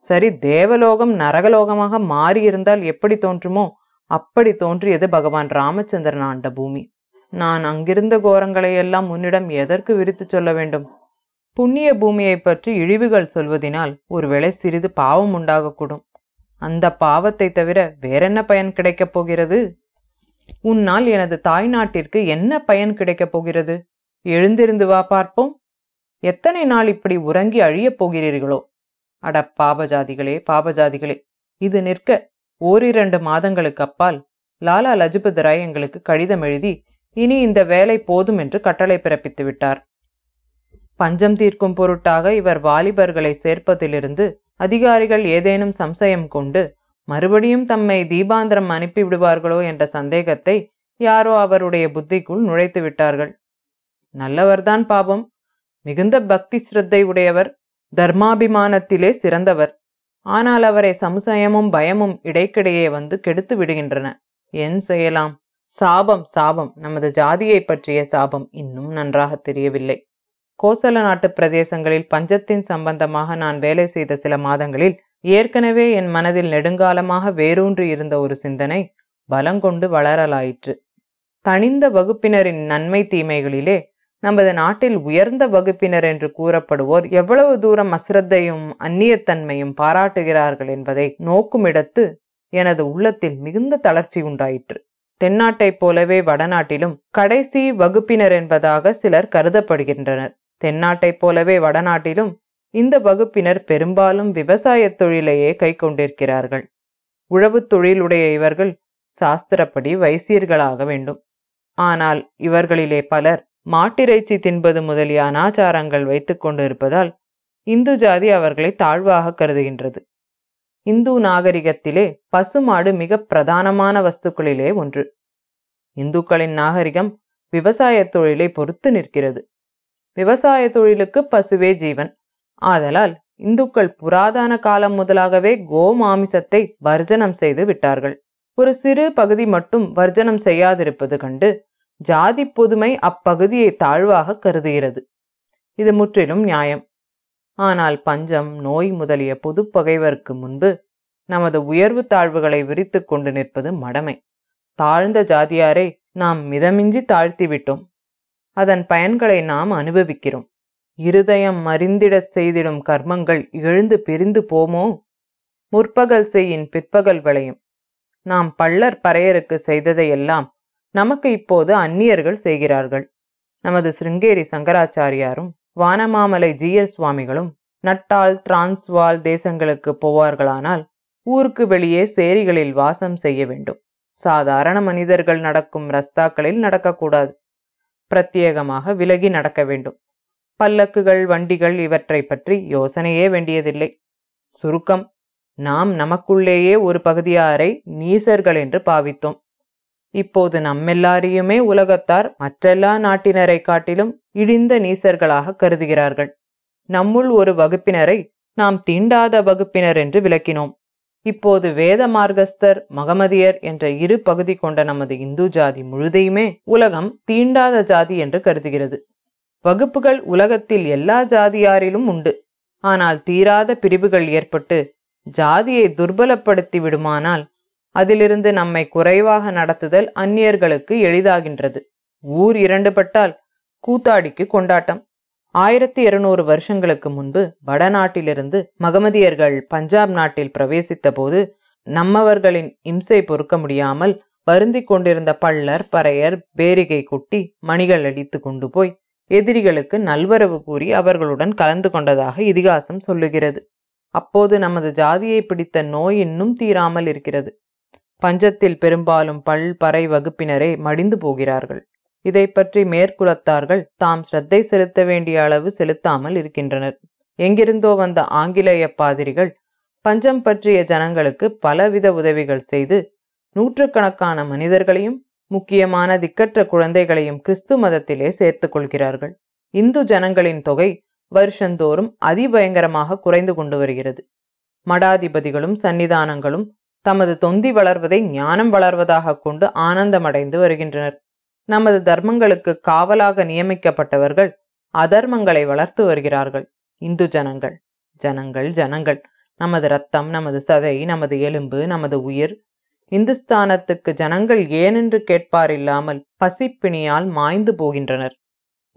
சரி தேவலோகம் நரகலோகமாக மாறியிருந்தால் எப்படி தோன்றுமோ அப்படி தோன்றியது பகவான் ராமச்சந்திரன் ஆண்ட பூமி. நான் அங்கிருந்த கோரங்களை எல்லாம் உன்னிடம் எதற்கு விரித்துச் சொல்ல வேண்டும்? புண்ணிய பூமியை பற்றி இழிவுகள் சொல்வதினால் ஒருவேளை சிறிது பாவம் உண்டாகக்கூடும். அந்த பாவத்தை தவிர வேறென்ன பயன் கிடைக்கப் போகிறது? உன்னால் எனது தாய் நாட்டிற்கு என்ன பயன் கிடைக்கப் போகிறது? எழுந்திருந்து வா பார்ப்போம். எத்தனை நாள் இப்படி உறங்கி அழியப் போகிறீர்களோ? அட பாபஜாதிகளே பாபஜாதிகளே இது நிற்க ஓரிரண்டு மாதங்களுக்கு அப்பால் லாலா லஜபத் ராய் எங்களுக்கு கடிதம் எழுதி இனி இந்த வேலை போதும் என்று கட்டளை பிறப்பித்து விட்டார். பஞ்சம் தீர்க்கும் பொருட்டாக இவர் வாலிபர்களை சேர்ப்பதிலிருந்து அதிகாரிகள் ஏதேனும் சம்சயம் கொண்டு மறுபடியும் தம்மை தீபாந்திரம் அனுப்பிவிடுவார்களோ என்ற சந்தேகத்தை யாரோ அவருடைய புத்திக்குள் நுழைத்து விட்டார்கள். நல்லவர்தான் பாபம் மிகுந்த பக்தி சிரத்தை உடையவர். தர்மாபிமானத்திலே சிறந்தவர். ஆனால் அவரை சமுசயமும் பயமும் இடைக்கிடையே வந்து கெடுத்து விடுகின்றன. என் செய்யலாம்? சாபம் சாபம். நமது ஜாதியை பற்றிய சாபம் இன்னும் நன்றாக தெரியவில்லை. கோசல நாட்டு பிரதேசங்களில் பஞ்சத்தின் சம்பந்தமாக நான் வேலை செய்த சில மாதங்களில் ஏற்கனவே என் மனதில் நெடுங்காலமாக வேரூன்றி இருந்த ஒரு சிந்தனை பலங்கொண்டு வளரலாயிற்று. தனிந்த வகுப்பினரின் நன்மை தீமைகளிலே நமது நாட்டில் உயர்ந்த வகுப்பினர் என்று கூறப்படுவோர் எவ்வளவு தூரம் அசிரத்தையும் அந்நியத்தன்மையும் பாராட்டுகிறார்கள் என்பதை நோக்குமிடத்து எனது உள்ளத்தில் மிகுந்த தளர்ச்சி உண்டாயிற்று. தென்னாட்டைப் போலவே வடநாட்டிலும் கடைசி வகுப்பினர் என்பதாக சிலர் கருதப்படுகின்றனர். தென்னாட்டைப் போலவே வடநாட்டிலும் இந்த வகுப்பினர் பெரும்பாலும் விவசாயத் தொழிலையே கை கொண்டிருக்கிறார்கள் உழவுத் தொழிலுடைய இவர்கள் சாஸ்திரப்படி வைசியர்களாக வேண்டும். ஆனால் இவர்களிலே பலர் மாட்டிறைச்சி தின்பது முதலிய அனாச்சாரங்கள் வைத்து கொண்டிருப்பதால் இந்து ஜாதி அவர்களை தாழ்வாக கருதுகின்றது. இந்து நாகரிகத்திலே பசுமாடு மிக பிரதானமான வஸ்துக்களிலே ஒன்று. இந்துக்களின் நாகரிகம் விவசாய தொழிலை பொறுத்து நிற்கிறது. விவசாய தொழிலுக்கு பசுவே ஜீவன். ஆதலால் இந்துக்கள் புராதன காலம் முதலாகவே கோமாமிசத்தை வர்ஜனம் செய்து விட்டார்கள். ஒரு சிறு பகுதி மட்டும் வர்ஜனம் செய்யாதிருப்பது கண்டு ஜாதி பொதுமை அப்பகுதியை தாழ்வாக கருதுகிறது. இது முற்றிலும் நியாயம். ஆனால் பஞ்சம் நோய் முதலிய பொது பகைவருக்கு முன்பு நமது உயர்வு தாழ்வுகளை விரித்து கொண்டு நிற்பது மடமை. தாழ்ந்த ஜாதியாரை நாம் மிதமிஞ்சி தாழ்த்திவிட்டோம் அதன் பயன்களை நாம் அனுபவிக்கிறோம். இருதயம் மறிந்திட செய்திடும் கர்மங்கள் எழுந்து பிரிந்து போமோ? முற்பகல் செய்யின் பிற்பகல் விளையும். நாம் பள்ளர் பறையருக்கு செய்ததையெல்லாம் நமக்கு இப்போது அந்நியர்கள் செய்கிறார்கள். நமது சிருங்கேரி சங்கராச்சாரியாரும் வானமாமலை ஜீயர் சுவாமிகளும் நட்டால் டிரான்ஸ்வால் தேசங்களுக்கு போவார்களானால் ஊருக்கு வெளியே சேரிகளில் வாசம் செய்ய வேண்டும். சாதாரண மனிதர்கள் நடக்கும் ரஸ்தாக்களில் நடக்கக்கூடாது. பிரத்யேகமாக விலகி நடக்க வேண்டும். பல்லக்குகள் வண்டிகள் இவற்றை பற்றி யோசனையே வேண்டியதில்லை. சுருக்கம் நாம் நமக்குள்ளேயே ஒரு பகுதியாரை நீசர்கள் என்று பாவித்தோம். இப்போது நம்மெல்லாரையுமே உலகத்தார் மற்றெல்லா நாட்டினரை காட்டிலும் இழிந்த நீசர்களாக கருதுகிறார்கள். நம்முள் ஒரு வகுப்பினரை நாம் தீண்டாத வகுப்பினர் என்று விளக்கினோம். இப்போது வேத மார்க்கஸ்தர் மகமதியர் என்ற இரு பகுதி கொண்ட நமது இந்து ஜாதி முழுதையுமே உலகம் தீண்டாத ஜாதி என்று கருதுகிறது. வகுப்புகள் உலகத்தில் எல்லா ஜாதியாரிலும் உண்டு. ஆனால் தீராத பிரிவுகள் ஏற்பட்டு ஜாதியை துர்பலப்படுத்தி விடுமானால் அதிலிருந்து நம்மை குறைவாக நடத்துதல் அந்நியர்களுக்கு எளிதாகின்றது. ஊர் இரண்டுபட்டால் கூத்தாடிக்கு கொண்டாட்டம். ஆயிரத்தி இருநூறு வருஷங்களுக்கு முன்பு வடநாட்டிலிருந்து மகமதியர்கள் பஞ்சாப் நாட்டில் பிரவேசித்த போது நம்மவர்களின் இம்சை பொறுக்க முடியாமல் வருந்திக் கொண்டிருந்த பள்ளர் பறையர் பேரிகை கொட்டி மணிகள் அடித்து கொண்டு போய் எதிரிகளுக்கு நல்வரவு கூறி அவர்களுடன் கலந்து கொண்டதாக இதிகாசம் சொல்லுகிறது. அப்போது நமது ஜாதியை பிடித்த நோய் இன்னும் தீராமல் இருக்கிறது. பஞ்சத்தில் பெரும்பாலும் பல் பறை வகுப்பினரே மடிந்து போகிறார்கள். இதை பற்றி மேற்குலத்தார்கள் தாம் ஸ்ரத்தை செலுத்த வேண்டிய அளவு செலுத்தாமல் இருக்கின்றனர். எங்கிருந்தோ வந்த ஆங்கிலேய பாதிரிகள் பஞ்சம் பற்றிய ஜனங்களுக்கு பலவித உதவிகள் செய்து நூற்றுக்கணக்கான மனிதர்களையும் முக்கியமான திக்கற்ற குழந்தைகளையும் கிறிஸ்து மதத்திலே சேர்த்து கொள்கிறார்கள். இந்து ஜனங்களின் தொகை வருஷந்தோறும் அதிபயங்கரமாக குறைந்து கொண்டு வருகிறது. மடாதிபதிகளும் சன்னிதானங்களும் தமது தொந்தி வளர்வதை ஞானம் வளர்வதாக கொண்டு ஆனந்தமடைந்து வருகின்றனர். நமது தர்மங்களுக்கு காவலாக நியமிக்கப்பட்டவர்கள் அதர்மங்களை வளர்த்து வருகிறார்கள். இந்து ஜனங்கள் ஜனங்கள் ஜனங்கள். நமது ரத்தம் நமது சதை நமது எலும்பு நமது உயிர். இந்துஸ்தானத்துக்கு ஜனங்கள் ஏனென்று கேட்பார் இல்லாமல் பசிப்பிணியால் மாய்ந்து போகின்றனர்.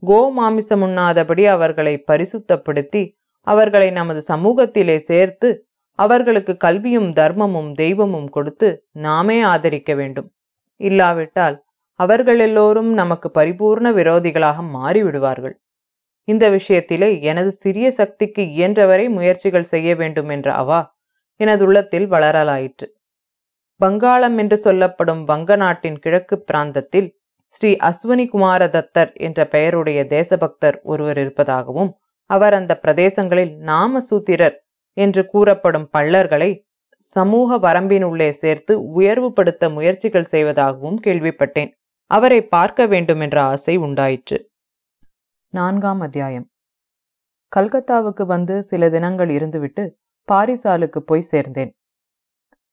கோ மாமிசம் உண்ணாதபடி அவர்களை பரிசுத்தப்படுத்தி அவர்களை நமது சமூகத்திலே சேர்த்து அவர்களுக்கு கல்வியும் தர்மமும் தெய்வமும் கொடுத்து நாமே ஆதரிக்க வேண்டும். இல்லாவிட்டால் அவர்கள் எல்லோரும் நமக்கு பரிபூர்ண விரோதிகளாக மாறிவிடுவார்கள். இந்த விஷயத்திலே எனது சிறிய சக்திக்கு இயன்றவரை முயற்சிகள் செய்ய வேண்டும் என்ற அவா எனது உள்ளத்தில் வளரலாயிற்று. வங்காளம் என்று சொல்லப்படும் வங்க நாட்டின் கிழக்கு பிராந்தத்தில் ஸ்ரீ அஸ்வனி குமார தத்தர் என்ற பெயருடைய தேசபக்தர் ஒருவர் இருப்பதாகவும் அவர் அந்த பிரதேசங்களில் நாமசூத்திரர் என்று கூறப்படும் பள்ளர்களை சமூக வரம்பினுள்ளே சேர்த்து உயர்வுபடுத்த முயற்சிகள் செய்வதாகவும் கேள்விப்பட்டேன். அவரை பார்க்க வேண்டும் என்ற ஆசை உண்டாயிற்று. நான்காம் அத்தியாயம். கல்கத்தாவுக்கு வந்து சில தினங்கள் இருந்துவிட்டு பாரிசாலுக்கு போய் சேர்ந்தேன்.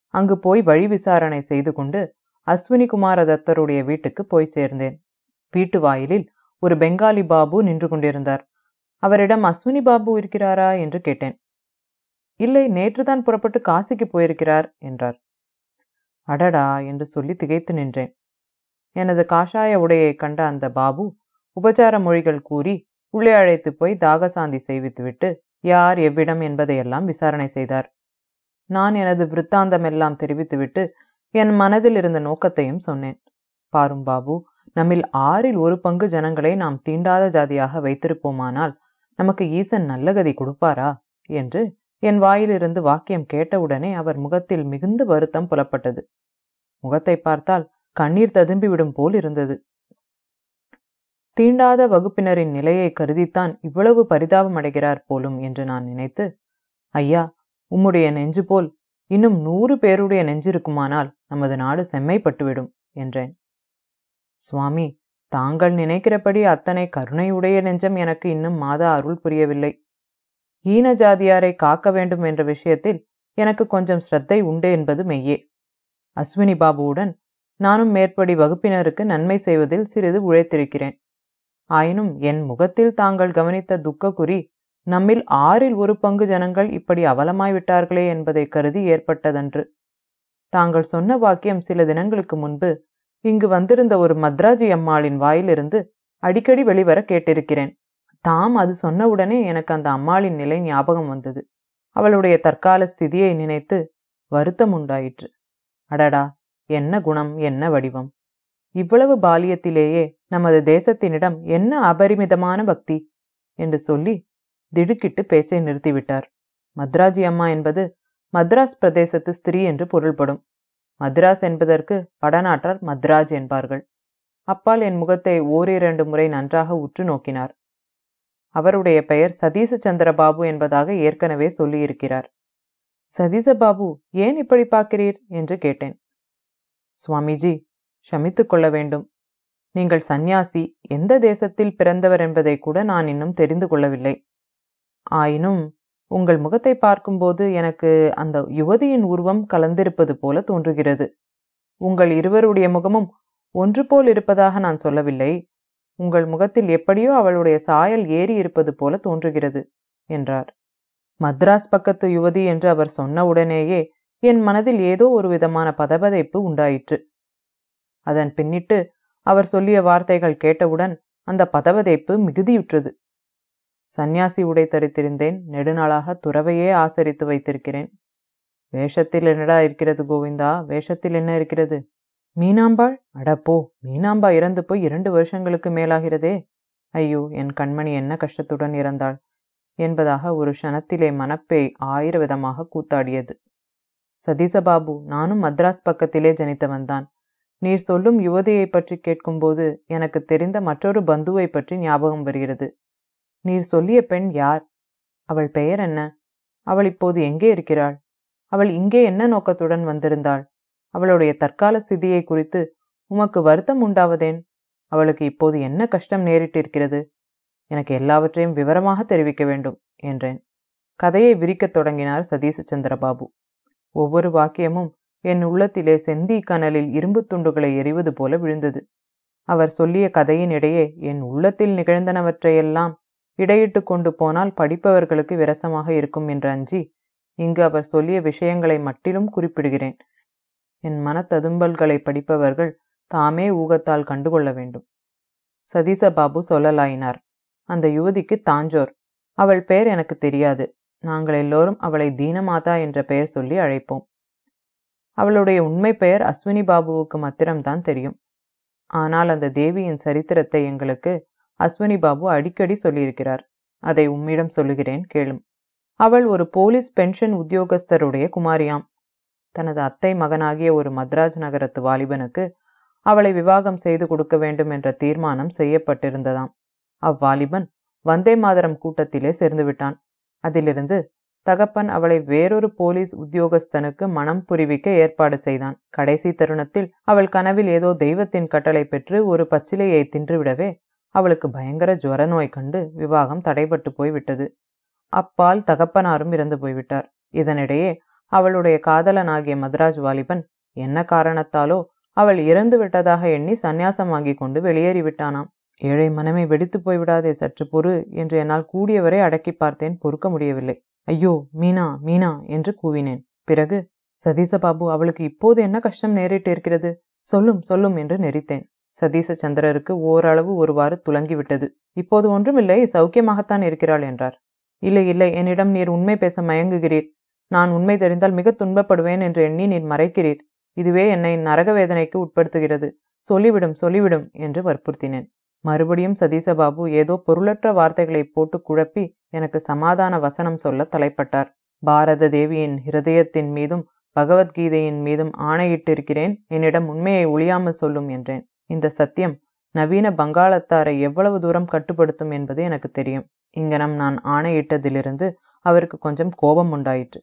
அங்கு போய் வழி விசாரணை செய்து கொண்டு அஸ்வினி குமார தத்தருடைய வீட்டுக்கு போய் சேர்ந்தேன். வீட்டு வாயிலில் ஒரு பெங்காலி பாபு நின்று கொண்டிருந்தார். அவரிடம் அஸ்வினி பாபு இருக்கிறாரா? என்று கேட்டேன். இல்லை நேற்றுதான் புறப்பட்டு காசிக்கு போயிருக்கிறார் என்றார். அடடா என்று சொல்லி திகைத்து நின்றேன். எனது காஷாய உடையை கண்ட அந்த பாபு உபச்சார மொழிகள் கூறி உள்ளே அழைத்து போய் தாகசாந்தி செய்வித்துவிட்டு யார் எவ்விடம் என்பதையெல்லாம் விசாரணை செய்தார். நான் எனது விருத்தாந்தமெல்லாம் தெரிவித்துவிட்டு என் மனதில் இருந்த நோக்கத்தையும் சொன்னேன். பாரும் பாபு நம்மில் ஆறில் ஒரு பங்கு ஜனங்களை நாம் தீண்டாத ஜாதியாக வைத்திருப்போமானால் நமக்கு ஈசன் நல்ல கதி கொடுப்பாரா? என்று என் வாயிலிருந்து வாக்கியம் கேட்டவுடனே அவர் முகத்தில் மிகுந்த வருத்தம் புலப்பட்டது. முகத்தை பார்த்தால் கண்ணீர் ததும்பிவிடும் போல் இருந்தது. தீண்டாத வகுப்பினரின் நிலையை கருதித்தான் இவ்வளவு பரிதாபம் அடைகிறார் போலும் என்று நான் நினைத்து ஐயா உம்முடைய நெஞ்சு போல் இன்னும் நூறு பேருடைய நெஞ்சிருக்குமானால் நமது நாடு செம்மைப்பட்டுவிடும் என்றேன். சுவாமி தாங்கள் நினைக்கிறபடி அத்தனை கருணையுடைய நெஞ்சம் எனக்கு இன்னும் மாதா அருள் புரியவில்லை. ஈன ஜாதியாரை காக்க வேண்டும் என்ற விஷயத்தில் எனக்கு கொஞ்சம் ஸ்ரத்தை உண்டு என்பது மெய்யே. அஸ்வினி பாபுவுடன் நானும் மேற்படி வகுப்பினருக்கு நன்மை செய்வதில் சிறிது உழைத்திருக்கிறேன். ஆயினும் என் முகத்தில் தாங்கள் கவனித்த துக்க குறி நம்மில் ஆறில் ஒரு பங்கு ஜனங்கள் இப்படி அவலமாய் விட்டார்களே என்பதை கருதி ஏற்பட்டதன்று. தாங்கள் சொன்ன வாக்கியம் சில தினங்களுக்கு முன்பு இங்கு வந்திருந்த ஒரு மத்ராஜி அம்மாளின் வாயிலிருந்து அடிக்கடி வெளிவர கேட்டிருக்கிறேன். தாம் அது சொன்னவுடனே எனக்கு அந்த அம்மாளின் நிலை ஞாபகம் வந்தது. அவளுடைய தற்கால ஸ்திதியை நினைத்து வருத்தம் உண்டாயிற்று. அடடா! என்ன குணம் என்ன வடிவம்? இவ்வளவு பாலியத்திலேயே நமது தேசத்தினிடம் என்ன அபரிமிதமான பக்தி? என்று சொல்லி திடுக்கிட்டு பேச்சை நிறுத்திவிட்டார். மத்ராஜி அம்மா என்பது மத்ராஸ் பிரதேசத்து ஸ்திரீ என்று பொருள்படும். மத்ராஸ் என்பதற்கு வடநாட்டார் மத்ராஜ் என்பார்கள். அப்பால் என் முகத்தை ஓரிரண்டு முறை நன்றாக உற்று நோக்கினார். அவருடைய பெயர் சதீச சந்திரபாபு என்பதாக ஏற்கனவே சொல்லியிருக்கிறார். சதீசபாபு ஏன் இப்படி பார்க்கிறீர்? என்று கேட்டேன். சுவாமிஜி ஷமித்துக் கொள்ள வேண்டும். நீங்கள் சந்நியாசி எந்த தேசத்தில் பிறந்தவர் என்பதை கூட நான் இன்னும் தெரிந்து கொள்ளவில்லை. ஆயினும் உங்கள் முகத்தை பார்க்கும்போது எனக்கு அந்த யுவதியின் உருவம் கலந்திருப்பது போல தோன்றுகிறது. உங்கள் இருவருடைய முகமும் ஒன்று போல் இருப்பதாக நான் சொல்லவில்லை. உங்கள் முகத்தில் எப்படியோ அவளுடைய சாயல் ஏறி இருப்பது போல தோன்றுகிறது என்றார். மத்ராஸ் பக்கத்து யுவதி என்று அவர் சொன்னவுடனேயே என் மனதில் ஏதோ ஒரு விதமான பதபதைப்பு உண்டாயிற்று. அதன் பின்னிட்டு அவர் சொல்லிய வார்த்தைகள் கேட்டவுடன் அந்த பதவதைப்பு மிகுதியுற்றது. சந்நியாசி உடை தரித்திருந்தேன். நெடுநாளாக துறவையே ஆசரித்து வைத்திருக்கிறேன். வேஷத்தில் என்னடா இருக்கிறது கோவிந்தா? வேஷத்தில் என்ன இருக்கிறது? மீனாம்பாள்? அடப்போ மீனாம்பா இறந்து போய் இரண்டு வருஷங்களுக்கு மேலாகிறதே. ஐயோ என் கண்மணி என்ன கஷ்டத்துடன் இறந்தாள்? என்பதாக ஒரு க்ஷணத்திலே மனப்பேய் ஆயிர விதமாக கூத்தாடியது. சதீசபாபு நானும் மத்ராஸ் பக்கத்திலே ஜனித்தவன்தான். நீர் சொல்லும் யுவதியை பற்றி கேட்கும்போது எனக்கு தெரிந்த மற்றொரு பந்துவை பற்றி ஞாபகம் வருகிறது. நீர் சொல்லிய பெண் யார்? அவள் பெயர் என்ன? அவள் இப்போது எங்கே இருக்கிறாள்? அவள் இங்கே என்ன நோக்கத்துடன் வந்திருந்தாள்? அவளுடைய தற்கால ஸ்திதியை குறித்து உமக்கு வருத்தம் உண்டாவதேன்? அவளுக்கு இப்போது என்ன கஷ்டம் நேரிட்டிருக்கிறது? எனக்கு எல்லாவற்றையும் விவரமாக தெரிவிக்க வேண்டும் என்றேன். கதையை விரிக்கத் தொடங்கினார் சதீஷ் சந்திரபாபு. ஒவ்வொரு வாக்கியமும் என் உள்ளத்திலே செந்தி கனலில் இரும்பு துண்டுகளை எறிவது போல விழுந்தது. அவர் சொல்லிய கதையின் இடையே என் உள்ளத்தில் நிகழ்ந்தனவற்றையெல்லாம் இடையிட்டு கொண்டு போனால் படிப்பவர்களுக்கு விரசமாக இருக்கும் என்று அஞ்சி இங்கு அவர் சொல்லிய விஷயங்களை மட்டிலும் குறிப்பிடுகிறேன். என் மனத்ததும்பல்களை படிப்பவர்கள் தாமே ஊகத்தால் கண்டுகொள்ள வேண்டும். சதீசபாபு சொல்லலாயினார். அந்த யுவதிக்கு தாஞ்சோர். அவள் பெயர் எனக்கு தெரியாது. நாங்கள் எல்லோரும் அவளை தீனமாதா என்ற பெயர் சொல்லி அழைப்போம். அவளுடைய உண்மை பெயர் அஸ்வினி பாபுவுக்கு மாத்திரம்தான் தெரியும். ஆனால் அந்த தேவியின் சரித்திரத்தை எங்களுக்கு அஸ்வினி பாபு அடிக்கடி சொல்லியிருக்கிறார். அதை உம்மிடம் சொல்லுகிறேன் கேளும். அவள் ஒரு போலீஸ் பென்ஷன் உத்தியோகஸ்தருடைய குமாரியாம். தனது அத்தை மகனாகிய ஒரு மத்ராஜ் நகரத்து வாலிபனுக்கு அவளை விவாகம் செய்து கொடுக்க வேண்டும் என்ற தீர்மானம் செய்யப்பட்டிருந்ததாம். அவ்வாலிபன் வந்தே மாதரம் கூட்டத்திலே சேர்ந்து விட்டான் அதிலிருந்து தகப்பன் அவளை வேறொரு போலீஸ் உத்தியோகஸ்தனுக்கு மனம் புரிவிக்க ஏற்பாடு செய்தான். கடைசி தருணத்தில் அவள் கனவில் ஏதோ தெய்வத்தின் கட்டளை பெற்று ஒரு பச்சிலையை தின்றுவிடவே அவளுக்கு பயங்கர ஜுவர நோய் கண்டு விவாகம் தடைபட்டு போய்விட்டது. அப்பால் தகப்பனாரும் இறந்து போய்விட்டார். இதனிடையே அவளுடைய காதலனாகிய மதராஜ் வாலிபன் என்ன காரணத்தாலோ அவள் இறந்து விட்டதாக எண்ணி சந்நியாசம் வாங்கி கொண்டு வெளியேறிவிட்டானாம். ஏழை மனமே வெடித்து போய்விடாதே சற்று பொறு என்று என்னால் கூடியவரை அடக்கி பார்த்தேன் பொறுக்க முடியவில்லை. ஐயோ மீனா மீனா என்று கூவினேன். பிறகு சதீசபாபு அவளுக்கு இப்போது என்ன கஷ்டம் நேரிட்டு இருக்கிறது? சொல்லும் சொல்லும் என்று நெறித்தேன் சதீச சந்திரருக்கு ஓரளவு ஒருவாறு துலங்கிவிட்டது. இப்போது ஒன்றுமில்லை சௌக்கியமாகத்தான் இருக்கிறாள் என்றார். இல்லை இல்லை என்னிடம் நீர் உண்மை பேச மயங்குகிறீர். நான் உண்மை தெரிந்தால் மிக துன்பப்படுவேன் என்று எண்ணி நீர் மறைக்கிறீர். இதுவே என்னை நரக வேதனைக்கு உட்படுத்துகிறது. சொல்லிவிடும் சொல்லிவிடும் என்று வற்புறுத்தினேன். மறுபடியும் சதீசபாபு ஏதோ பொருளற்ற வார்த்தைகளை போட்டு குழப்பி எனக்கு சமாதான வசனம் சொல்ல தலைப்பட்டார். பாரத தேவியின் ஹிருதயத்தின் மீதும் பகவத்கீதையின் மீதும் ஆணையிட்டிருக்கிறேன். என்னிடம் உண்மையை ஒழியாமல் சொல்லும் என்றேன். இந்த சத்தியம் நவீன பங்காளத்தாரை எவ்வளவு தூரம் கட்டுப்படுத்தும் என்பது எனக்கு தெரியும். இங்கனம் நான் ஆணையிட்டதிலிருந்து அவருக்கு கொஞ்சம் கோபம் உண்டாயிற்று.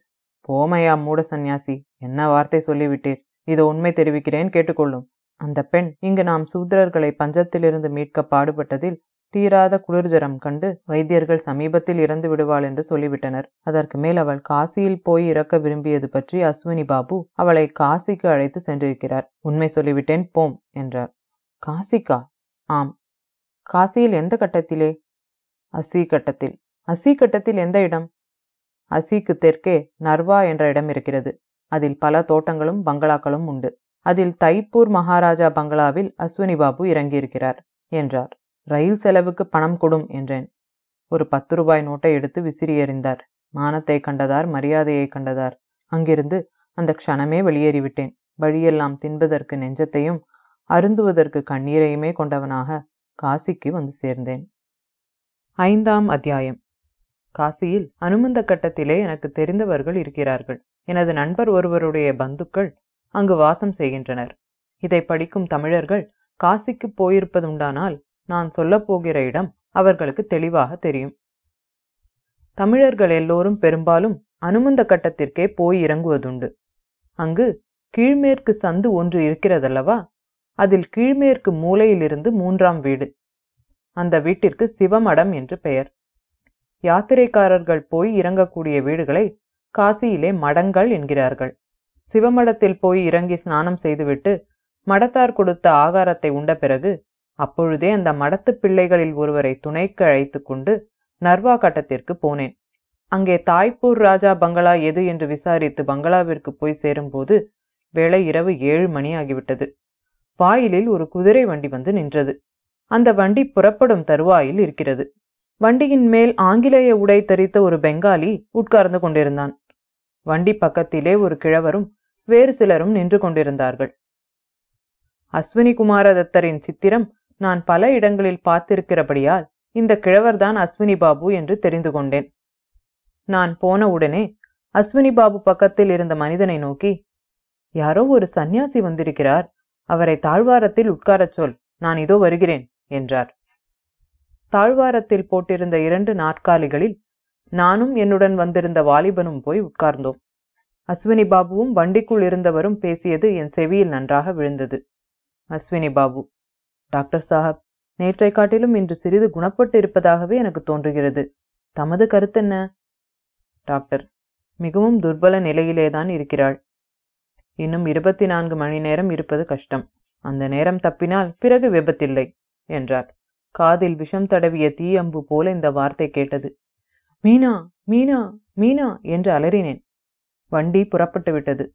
போமையா மூட சந்நியாசி என்ன வார்த்தை சொல்லிவிட்டீர்? இதோ உண்மை தெரிவிக்கிறேன் கேட்டுக்கொள்ளும். அந்த பெண் இங்கு நாம் சூத்திரர்களை பஞ்சத்திலிருந்து மீட்க பாடுபட்டதில் தீராத குளிர்ஜரம் கண்டு வைத்தியர்கள் சமீபத்தில் இறந்து விடுவாள் என்று சொல்லிவிட்டனர். அதற்கு மேல் அவள் காசியில் போய் இறக்க விரும்பியது பற்றி அஸ்வினி பாபு அவளை காசிக்கு அழைத்து சென்றிருக்கிறார். உண்மை சொல்லிவிட்டேன் போம் என்றார். காசிக்கா? ஆம். காசியில் எந்த கட்டத்திலே? அசி கட்டத்தில். அசி கட்டத்தில் எந்த இடம்? அசிக்கு தெற்கே நர்வா என்ற இடம் இருக்கிறது. அதில் பல தோட்டங்களும் பங்களாக்களும் உண்டு. அதில் தைப்பூர் மகாராஜா பங்களாவில் அஸ்வினி பாபு இறங்கியிருக்கிறார் என்றார். ரயில் செலவுக்கு பணம் கொடும் என்றேன். ஒரு பத்து ரூபாய் நோட்டை எடுத்து விசிறி எறிந்தார். மானத்தை கண்டதார் மரியாதையை கண்டதார். அங்கிருந்து அந்த க்ஷணமே வெளியேறிவிட்டேன். வழியெல்லாம் தின்பதற்கு நெஞ்சத்தையும் அருந்துவதற்கு கண்ணீரையுமே கொண்டவனாக காசிக்கு வந்து சேர்ந்தேன். ஐந்தாம் அத்தியாயம். காசியில் அனுமந்த கட்டத்திலே எனக்கு தெரிந்தவர்கள் இருக்கிறார்கள். எனது நண்பர் ஒருவருடைய பந்துக்கள் அங்கு வாசம் செய்கின்றனர். இதை படிக்கும் தமிழர்கள் காசிக்கு போயிருப்பதுண்டானால் நான் சொல்லப்போகிற இடம் அவர்களுக்கு தெளிவாக தெரியும். தமிழர்கள் எல்லோரும் பெரும்பாலும் அனுமந்த கட்டத்திற்கே போய் இறங்குவதுண்டு. அங்கு கீழ்மேற்கு சந்து ஒன்று இருக்கிறதல்லவா? அதில் கீழ்மேற்கு மூலையிலிருந்து மூன்றாம் வீடு. அந்த வீட்டிற்கு சிவமடம் என்று பெயர். யாத்திரைக்காரர்கள் போய் இறங்கக்கூடிய வீடுகளை காசியிலே மடங்கள் என்கிறார்கள். சிவமடத்தில் போய் இறங்கி ஸ்நானம் செய்துவிட்டு மடத்தார் கொடுத்த ஆகாரத்தை உண்ட பிறகு அப்பொழுதே அந்த மடத்து பிள்ளைகளில் ஒருவரை துணைக்கு அழைத்து கொண்டு நர்வா கட்டத்திற்கு போனேன். அங்கே தாய்ப்பூர் ராஜா பங்களா எது என்று விசாரித்து பங்களாவிற்கு போய் சேரும்போது வேளை இரவு ஏழு மணி ஆகிவிட்டது. வாயிலில் ஒரு குதிரை வண்டி வந்து நின்றது. அந்த வண்டி புறப்படும் தருவாயில் இருக்கிறது. வண்டியின் மேல் ஆங்கிலேய உடை தரித்த ஒரு பெங்காலி உட்கார்ந்து கொண்டிருந்தான். வண்டி பக்கத்திலே ஒரு கிழவரும் வேறு சிலரும் நின்று கொண்டிருந்தார்கள். அஸ்வினி குமாரதத்தரின் சித்திரம் நான் பல இடங்களில் பார்த்திருக்கிறபடியால் இந்த கிழவர்தான் அஸ்வினி பாபு என்று தெரிந்து கொண்டேன். நான் போன உடனே அஸ்வினி பாபு பக்கத்தில் இருந்த மனிதனை நோக்கி யாரோ ஒரு சந்நியாசி வந்திருக்கிறார். அவரை தாழ்வாரத்தில் உட்காரச் சொல். நான் இதோ வருகிறேன் என்றார். தாழ்வாரத்தில் போட்டிருந்த இரண்டு நாற்காலிகளில் நானும் என்னுடன் வந்திருந்த வாலிபனும் போய் உட்கார்ந்தோம். அஸ்வினி பாபுவும் வண்டிக்குள் இருந்தவரும் பேசியது என் செவியில் நன்றாக விழுந்தது. அஸ்வினி பாபு டாக்டர் சாஹப் நேற்றை காட்டிலும் இன்று சிறிது குணப்பட்டு இருப்பதாகவே எனக்கு தோன்றுகிறது. தமது கருத்தென்ன டாக்டர் மிகவும் துர்பல நிலையிலேதான் இருக்கிறாள். இன்னும் இருபத்தி நான்கு மணி நேரம் இருப்பது கஷ்டம். அந்த நேரம் தப்பினால் பிறகு விபத்தில்லை என்றார். காதில் விஷம் தடவிய தீயம்பு போல இந்த வார்த்தை கேட்டது. மீனா மீனா மீனா என்று அலறினேன். வண்டி புறப்பட்டு விட்டது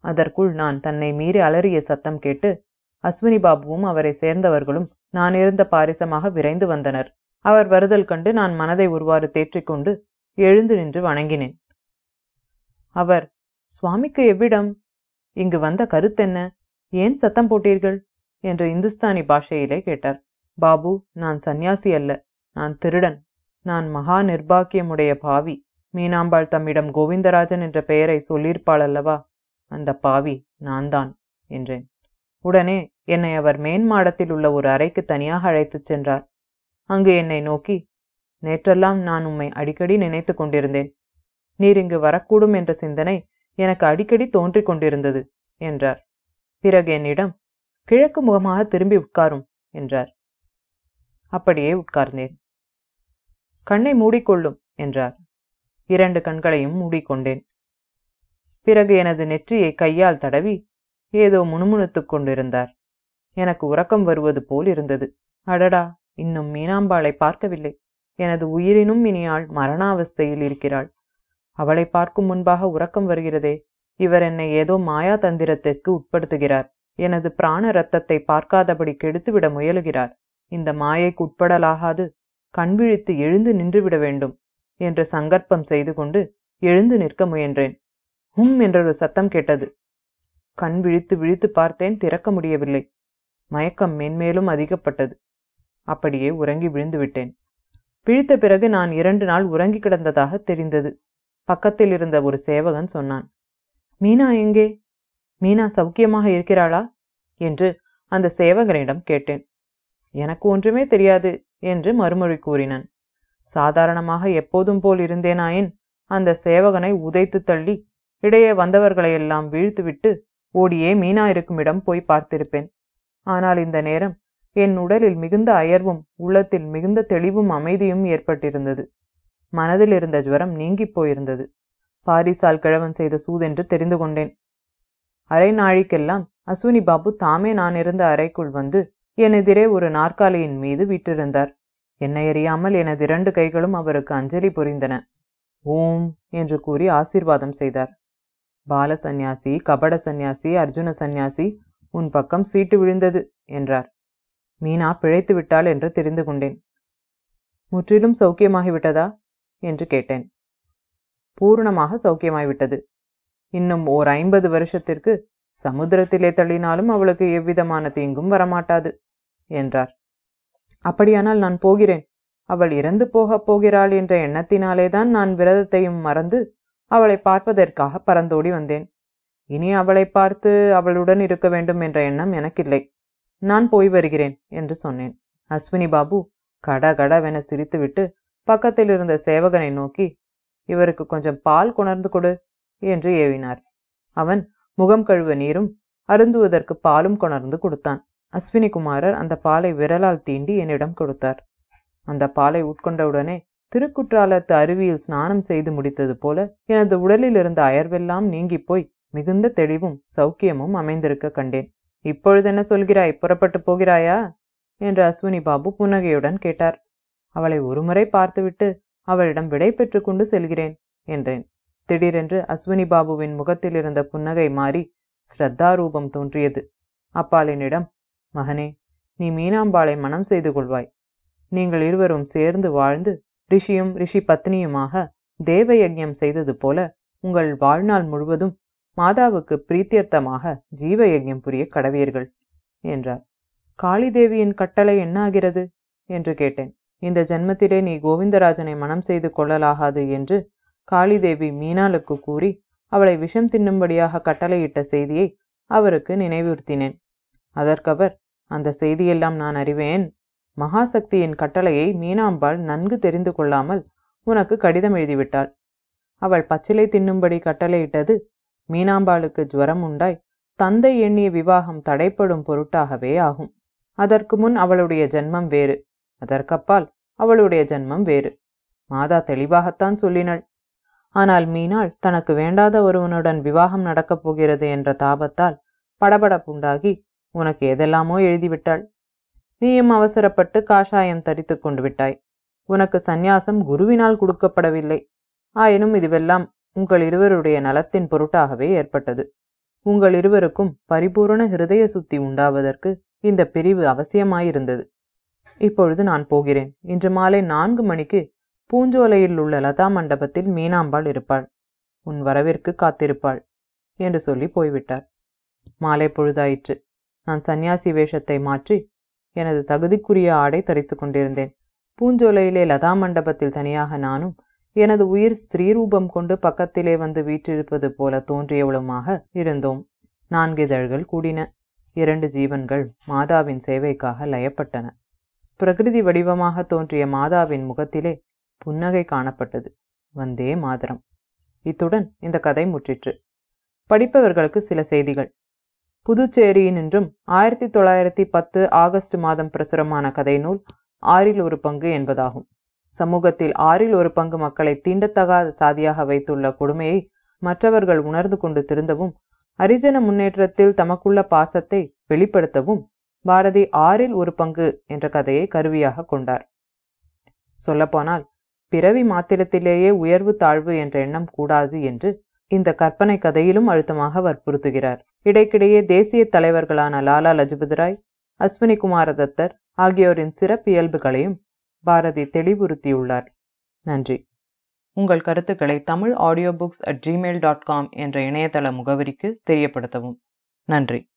அதற்குள் நான் தன்னை மீறி அலறிய சத்தம் கேட்டு அஸ்வினி பாபுவும் அவரை சேர்ந்தவர்களும் நான் இருந்த பாரிசமாக விரைந்து வந்தனர். அவர் வருதல் கண்டு நான் மனதை ஒருவாறு தேற்றிக்கொண்டு எழுந்து நின்று வணங்கினேன். அவர் சுவாமிக்கு எவ்விடம்? இங்கு வந்த கருத்தென்ன ஏன் சத்தம் போட்டீர்கள்? என்று இந்துஸ்தானி பாஷையிலே கேட்டார். பாபு நான் சந்நியாசி அல்ல. நான் திருடன். நான் மகா நிர்பாக்கியமுடைய பாவி. மீனாம்பாள் தம்மிடம் கோவிந்தராஜன் என்ற பெயரை சொல்லியிருப்பாள் அல்லவா அந்த பாவி நான் தான் என்றேன். உடனே என்னை அவர் மேன்மாடத்தில் உள்ள ஒரு அறைக்கு தனியாக அழைத்துச் சென்றார். அங்கு என்னை நோக்கி நேற்றெல்லாம் நான் உம்மை அடிக்கடி நினைத்து கொண்டிருந்தேன். நீர் இங்கு வரக்கூடும் என்ற சிந்தனை எனக்கு அடிக்கடி தோன்றிக் கொண்டிருந்தது என்றார். பிறகு என்னிடம் கிழக்கு முகமாக திரும்பி உட்காரும் என்றார். அப்படியே உட்கார்ந்தேன். கண்ணை மூடிக்கொள்ளும் என்றார். இரண்டு கண்களையும் மூடிக்கொண்டேன். பிறகு எனது நெற்றியை கையால் தடவி ஏதோ முணுமுணுத்துக் கொண்டிருந்தார். எனக்கு உறக்கம் வருவது போல் இருந்தது. அடடா இன்னும் மீனாம்பாளை பார்க்கவில்லை. எனது உயிரினும் இனியாள் மரணாவஸ்தையில் இருக்கிறாள். அவளை பார்க்கும் முன்பாக உறக்கம் வருகிறதே. இவர் என்னை ஏதோ மாயா தந்திரத்திற்கு உட்படுத்துகிறார். எனது பிராண இரத்தத்தை பார்க்காதபடி கெடுத்துவிட முயலுகிறார். இந்த மாயைக்கு உட்படலாகாது. கண்விழித்து எழுந்து நின்றுவிட வேண்டும் என்று சங்கற்பம் செய்து கொண்டு எழுந்து நிற்க முயன்றேன். ஹும் என்றொரு சத்தம் கேட்டது. கண் விழித்து விழித்து பார்த்தேன் திறக்க முடியவில்லை. மயக்கம் மென்மேலும் அதிகப்பட்டது. அப்படியே உறங்கி விழுந்து விட்டேன் விழித்த பிறகு நான் இரண்டு நாள் உறங்கி கிடந்ததாக தெரிந்தது. பக்கத்தில் இருந்த ஒரு சேவகன் சொன்னான் மீனா எங்கே? மீனா சௌக்கியமாக இருக்கிறாளா? என்று அந்த சேவகனிடம் கேட்டேன். எனக்கு ஒன்றுமே தெரியாது. என்று மறுமொழி கூறினான். சாதாரணமாக எப்போதும் போல் இருந்தேனாயின் அந்த சேவகனை உதைத்து தள்ளி இடையே வந்தவர்களையெல்லாம் வீழ்த்துவிட்டு ஓடியே மீனா இருக்கும் இடம் போய் பார்த்திருப்பேன். ஆனால் இந்த நேரம் என் உடலில் மிகுந்த அயர்வும் உள்ளத்தில் மிகுந்த தெளிவும் அமைதியும் ஏற்பட்டிருந்தது. மனதில் இருந்த ஜுவரம் நீங்கிப் போயிருந்தது. பாரிசால் கிழவன் செய்த சூதென்று தெரிந்து கொண்டேன். அரை நாழிக்கெல்லாம் அஸ்வினி பாபு தாமே நான் இருந்த அறைக்குள் வந்து எனெதிரே ஒரு நாற்காலியின் மீது விட்டிருந்தார். என்னை அறியாமல் எனது இரண்டு கைகளும் அவருக்கு அஞ்சலி புரிந்தன. ஓம் என்று கூறி ஆசீர்வாதம் செய்தார். பால சந்நியாசி கபட சந்நியாசி அர்ஜுன சந்நியாசி உன் பக்கம் சீட்டு விழுந்தது என்றார். மீனா பிழைத்து விட்டாள் என்று தெரிந்து கொண்டேன். முற்றிலும் சௌக்கியமாகிவிட்டதா என்று கேட்டேன். பூர்ணமாக சௌக்கியமாய்விட்டது இன்னும் ஓர் ஐம்பது வருஷத்திற்கு சமுத்திரத்திலே தள்ளினாலும் அவளுக்கு எவ்விதமான தீங்கும் வரமாட்டாது. என்றார். அப்படியானால் நான் போகிறேன். அவள் இறந்து போகப் போகிறாள் என்ற எண்ணத்தினாலேதான் நான் விரதத்தையும் மறந்து அவளை பார்ப்பதற்காக பறந்தோடி வந்தேன். இனி அவளை பார்த்து அவளுடன் இருக்க வேண்டும் என்ற எண்ணம் எனக்கில்லை. நான் போய் வருகிறேன் என்று சொன்னேன். அஸ்வினி பாபு கட கடவென சிரித்துவிட்டு பக்கத்தில் இருந்த சேவகனை நோக்கி இவருக்கு கொஞ்சம் பால் கொணர்ந்து கொடு என்று ஏவினார். அவன் முகம் கழுவ நீரும் அருந்துவதற்கு பாலும் கொணர்ந்து கொடுத்தான். அஸ்வினி குமாரர் அந்த பாலை விரலால் தீண்டி என்னிடம் கொடுத்தார். அந்த பாலை உட்கொண்டவுடனே திருக்குற்றாலத்து அருவியில் ஸ்நானம் செய்து முடித்தது போல எனது உடலில் இருந்த அயர்வெல்லாம் நீங்கிப் போய் மிகுந்த தெளிவும் சௌக்கியமும் அமைந்திருக்க கண்டேன். இப்பொழுது என்ன சொல்கிறாய்? புறப்பட்டு போகிறாயா? என்று அஸ்வினி பாபு புன்னகையுடன் கேட்டார். அவளை ஒருமுறை பார்த்துவிட்டு அவளிடம் விடை பெற்று கொண்டு செல்கிறேன் என்றேன். திடீரென்று அஸ்வினி பாபுவின் முகத்தில் இருந்த புன்னகை மாறி ஸ்ரத்தாரூபம் தோன்றியது. அப்பால் என்னிடம் மகனே நீ மீனாம்பாளை மனம் செய்து கொள்வாய். நீங்கள் இருவரும் சேர்ந்து வாழ்ந்து ரிஷியும் ரிஷி பத்னியுமாக தேவயஜம் செய்தது போல உங்கள் வாழ்நாள் முழுவதும் மாதாவுக்கு பிரீத்தியர்த்தமாக ஜீவ புரிய கடவீர்கள் என்றார். காளிதேவியின் கட்டளை என்னாகிறது? என்று கேட்டேன். இந்த ஜென்மத்திலே நீ கோவிந்தராஜனை மனம் செய்து கொள்ளலாகாது என்று காளிதேவி மீனாளுக்கு கூறி அவளை விஷம் தின்னும்படியாக கட்டளையிட்ட செய்தியை அவருக்கு நினைவுறுத்தினேன். அதற்கவர் அந்த செய்தியெல்லாம் நான் அறிவேன். மகாசக்தியின் கட்டளையை மீனாம்பாள் நன்கு தெரிந்து கொள்ளாமல் உனக்கு கடிதம் எழுதிவிட்டாள். அவள் பச்சிலை தின்னும்படி கட்டளையிட்டது மீனாம்பாளுக்கு ஜுவரம் உண்டாய். தந்தை எண்ணிய விவாகம் தடைப்படும் பொருட்டாகவே ஆகும். அதற்கு முன் அவளுடைய ஜென்மம் வேறு. அதற்கப்பால் அவளுடைய ஜென்மம் வேறு. மாதா தெளிவாகத்தான் சொல்லினாள். ஆனால் மீனாள் தனக்கு வேண்டாத ஒருவனுடன் விவாகம் நடக்கப் போகிறது என்ற தாபத்தால் படபடப்புண்டாகி உனக்கு எதெல்லாமோ எழுதிவிட்டாள். நீயும் அவசரப்பட்டு காஷாயம் தரித்து கொண்டு விட்டாய். உனக்கு சந்நியாசம் குருவினால் கொடுக்கப்படவில்லை. ஆயினும் இதுவெல்லாம் உங்கள் இருவருடைய நலத்தின் பொருட்டாகவே ஏற்பட்டது. உங்கள் இருவருக்கும் பரிபூரண ஹிருதய சுத்தி உண்டாவதற்கு இந்த பிரிவு அவசியமாயிருந்தது. இப்பொழுது நான் போகிறேன். இன்று மாலை நான்கு மணிக்கு பூஞ்சோலையில் உள்ள லதா மண்டபத்தில் மீனாம்பாள் இருப்பாள். உன் வரவிற்கு காத்திருப்பாள். என்று சொல்லி போய்விட்டார். மாலை பொழுதாயிற்று. நான் சந்நியாசி வேஷத்தை மாற்றி எனது தகுதிக்குரிய ஆடை தரித்து கொண்டிருந்தேன். பூஞ்சோலையிலே லதா மண்டபத்தில் தனியாக நானும் எனது உயிர் ஸ்திரீரூபம் கொண்டு பக்கத்திலே வந்து வீற்றிருப்பது போல தோன்றியவளுமாக இருந்தோம். நான்கு இதழ்கள் கூடின. இரண்டு ஜீவன்கள் மாதாவின் சேவைக்காக லயப்பட்டன. பிரகிருதி வடிவமாக தோன்றிய மாதாவின் முகத்திலே புன்னகை காணப்பட்டது. வந்தே மாதரம். இத்துடன் இந்த கதை முற்றிற்று. படிப்பவர்களுக்கு சில செய்திகள். புதுச்சேரியினின்றும் ஆயிரத்தி தொள்ளாயிரத்தி பத்து ஆகஸ்ட் மாதம் பிரசுரமான கதை நூல் ஆறில் ஒரு பங்கு என்பதாகும். சமூகத்தில் ஆறில் ஒரு பங்கு மக்களை தீண்டத்தகாத சாதியாக வைத்துள்ள கொடுமையை மற்றவர்கள் உணர்ந்து கொண்டு திருந்தவும் அரிஜன முன்னேற்றத்தில் தமக்குள்ள பாசத்தை வெளிப்படுத்தவும் பாரதி ஆறில் ஒரு பங்கு என்ற கதையை கருவியாக கொண்டார். சொல்லப்போனால் பிறவி மாத்திரத்திலேயே உயர்வு தாழ்வு என்ற எண்ணம் கூடாது என்று இந்த கற்பனை கதையிலும் அழுத்தமாக வற்புறுத்துகிறார். இடைக்கிடையே தேசிய தலைவர்களான லாலா லஜபதி ராய் அஸ்வினி குமார தத்தர் ஆகியோரின் சிறப்பியல்புகளையும் பாரதி தெளிவுறுத்தியுள்ளார். நன்றி. உங்கள் கருத்துக்களை Tamil audio books at Gmail dot com என்ற இணையதள முகவரிக்கு தெரியப்படுத்தவும். நன்றி.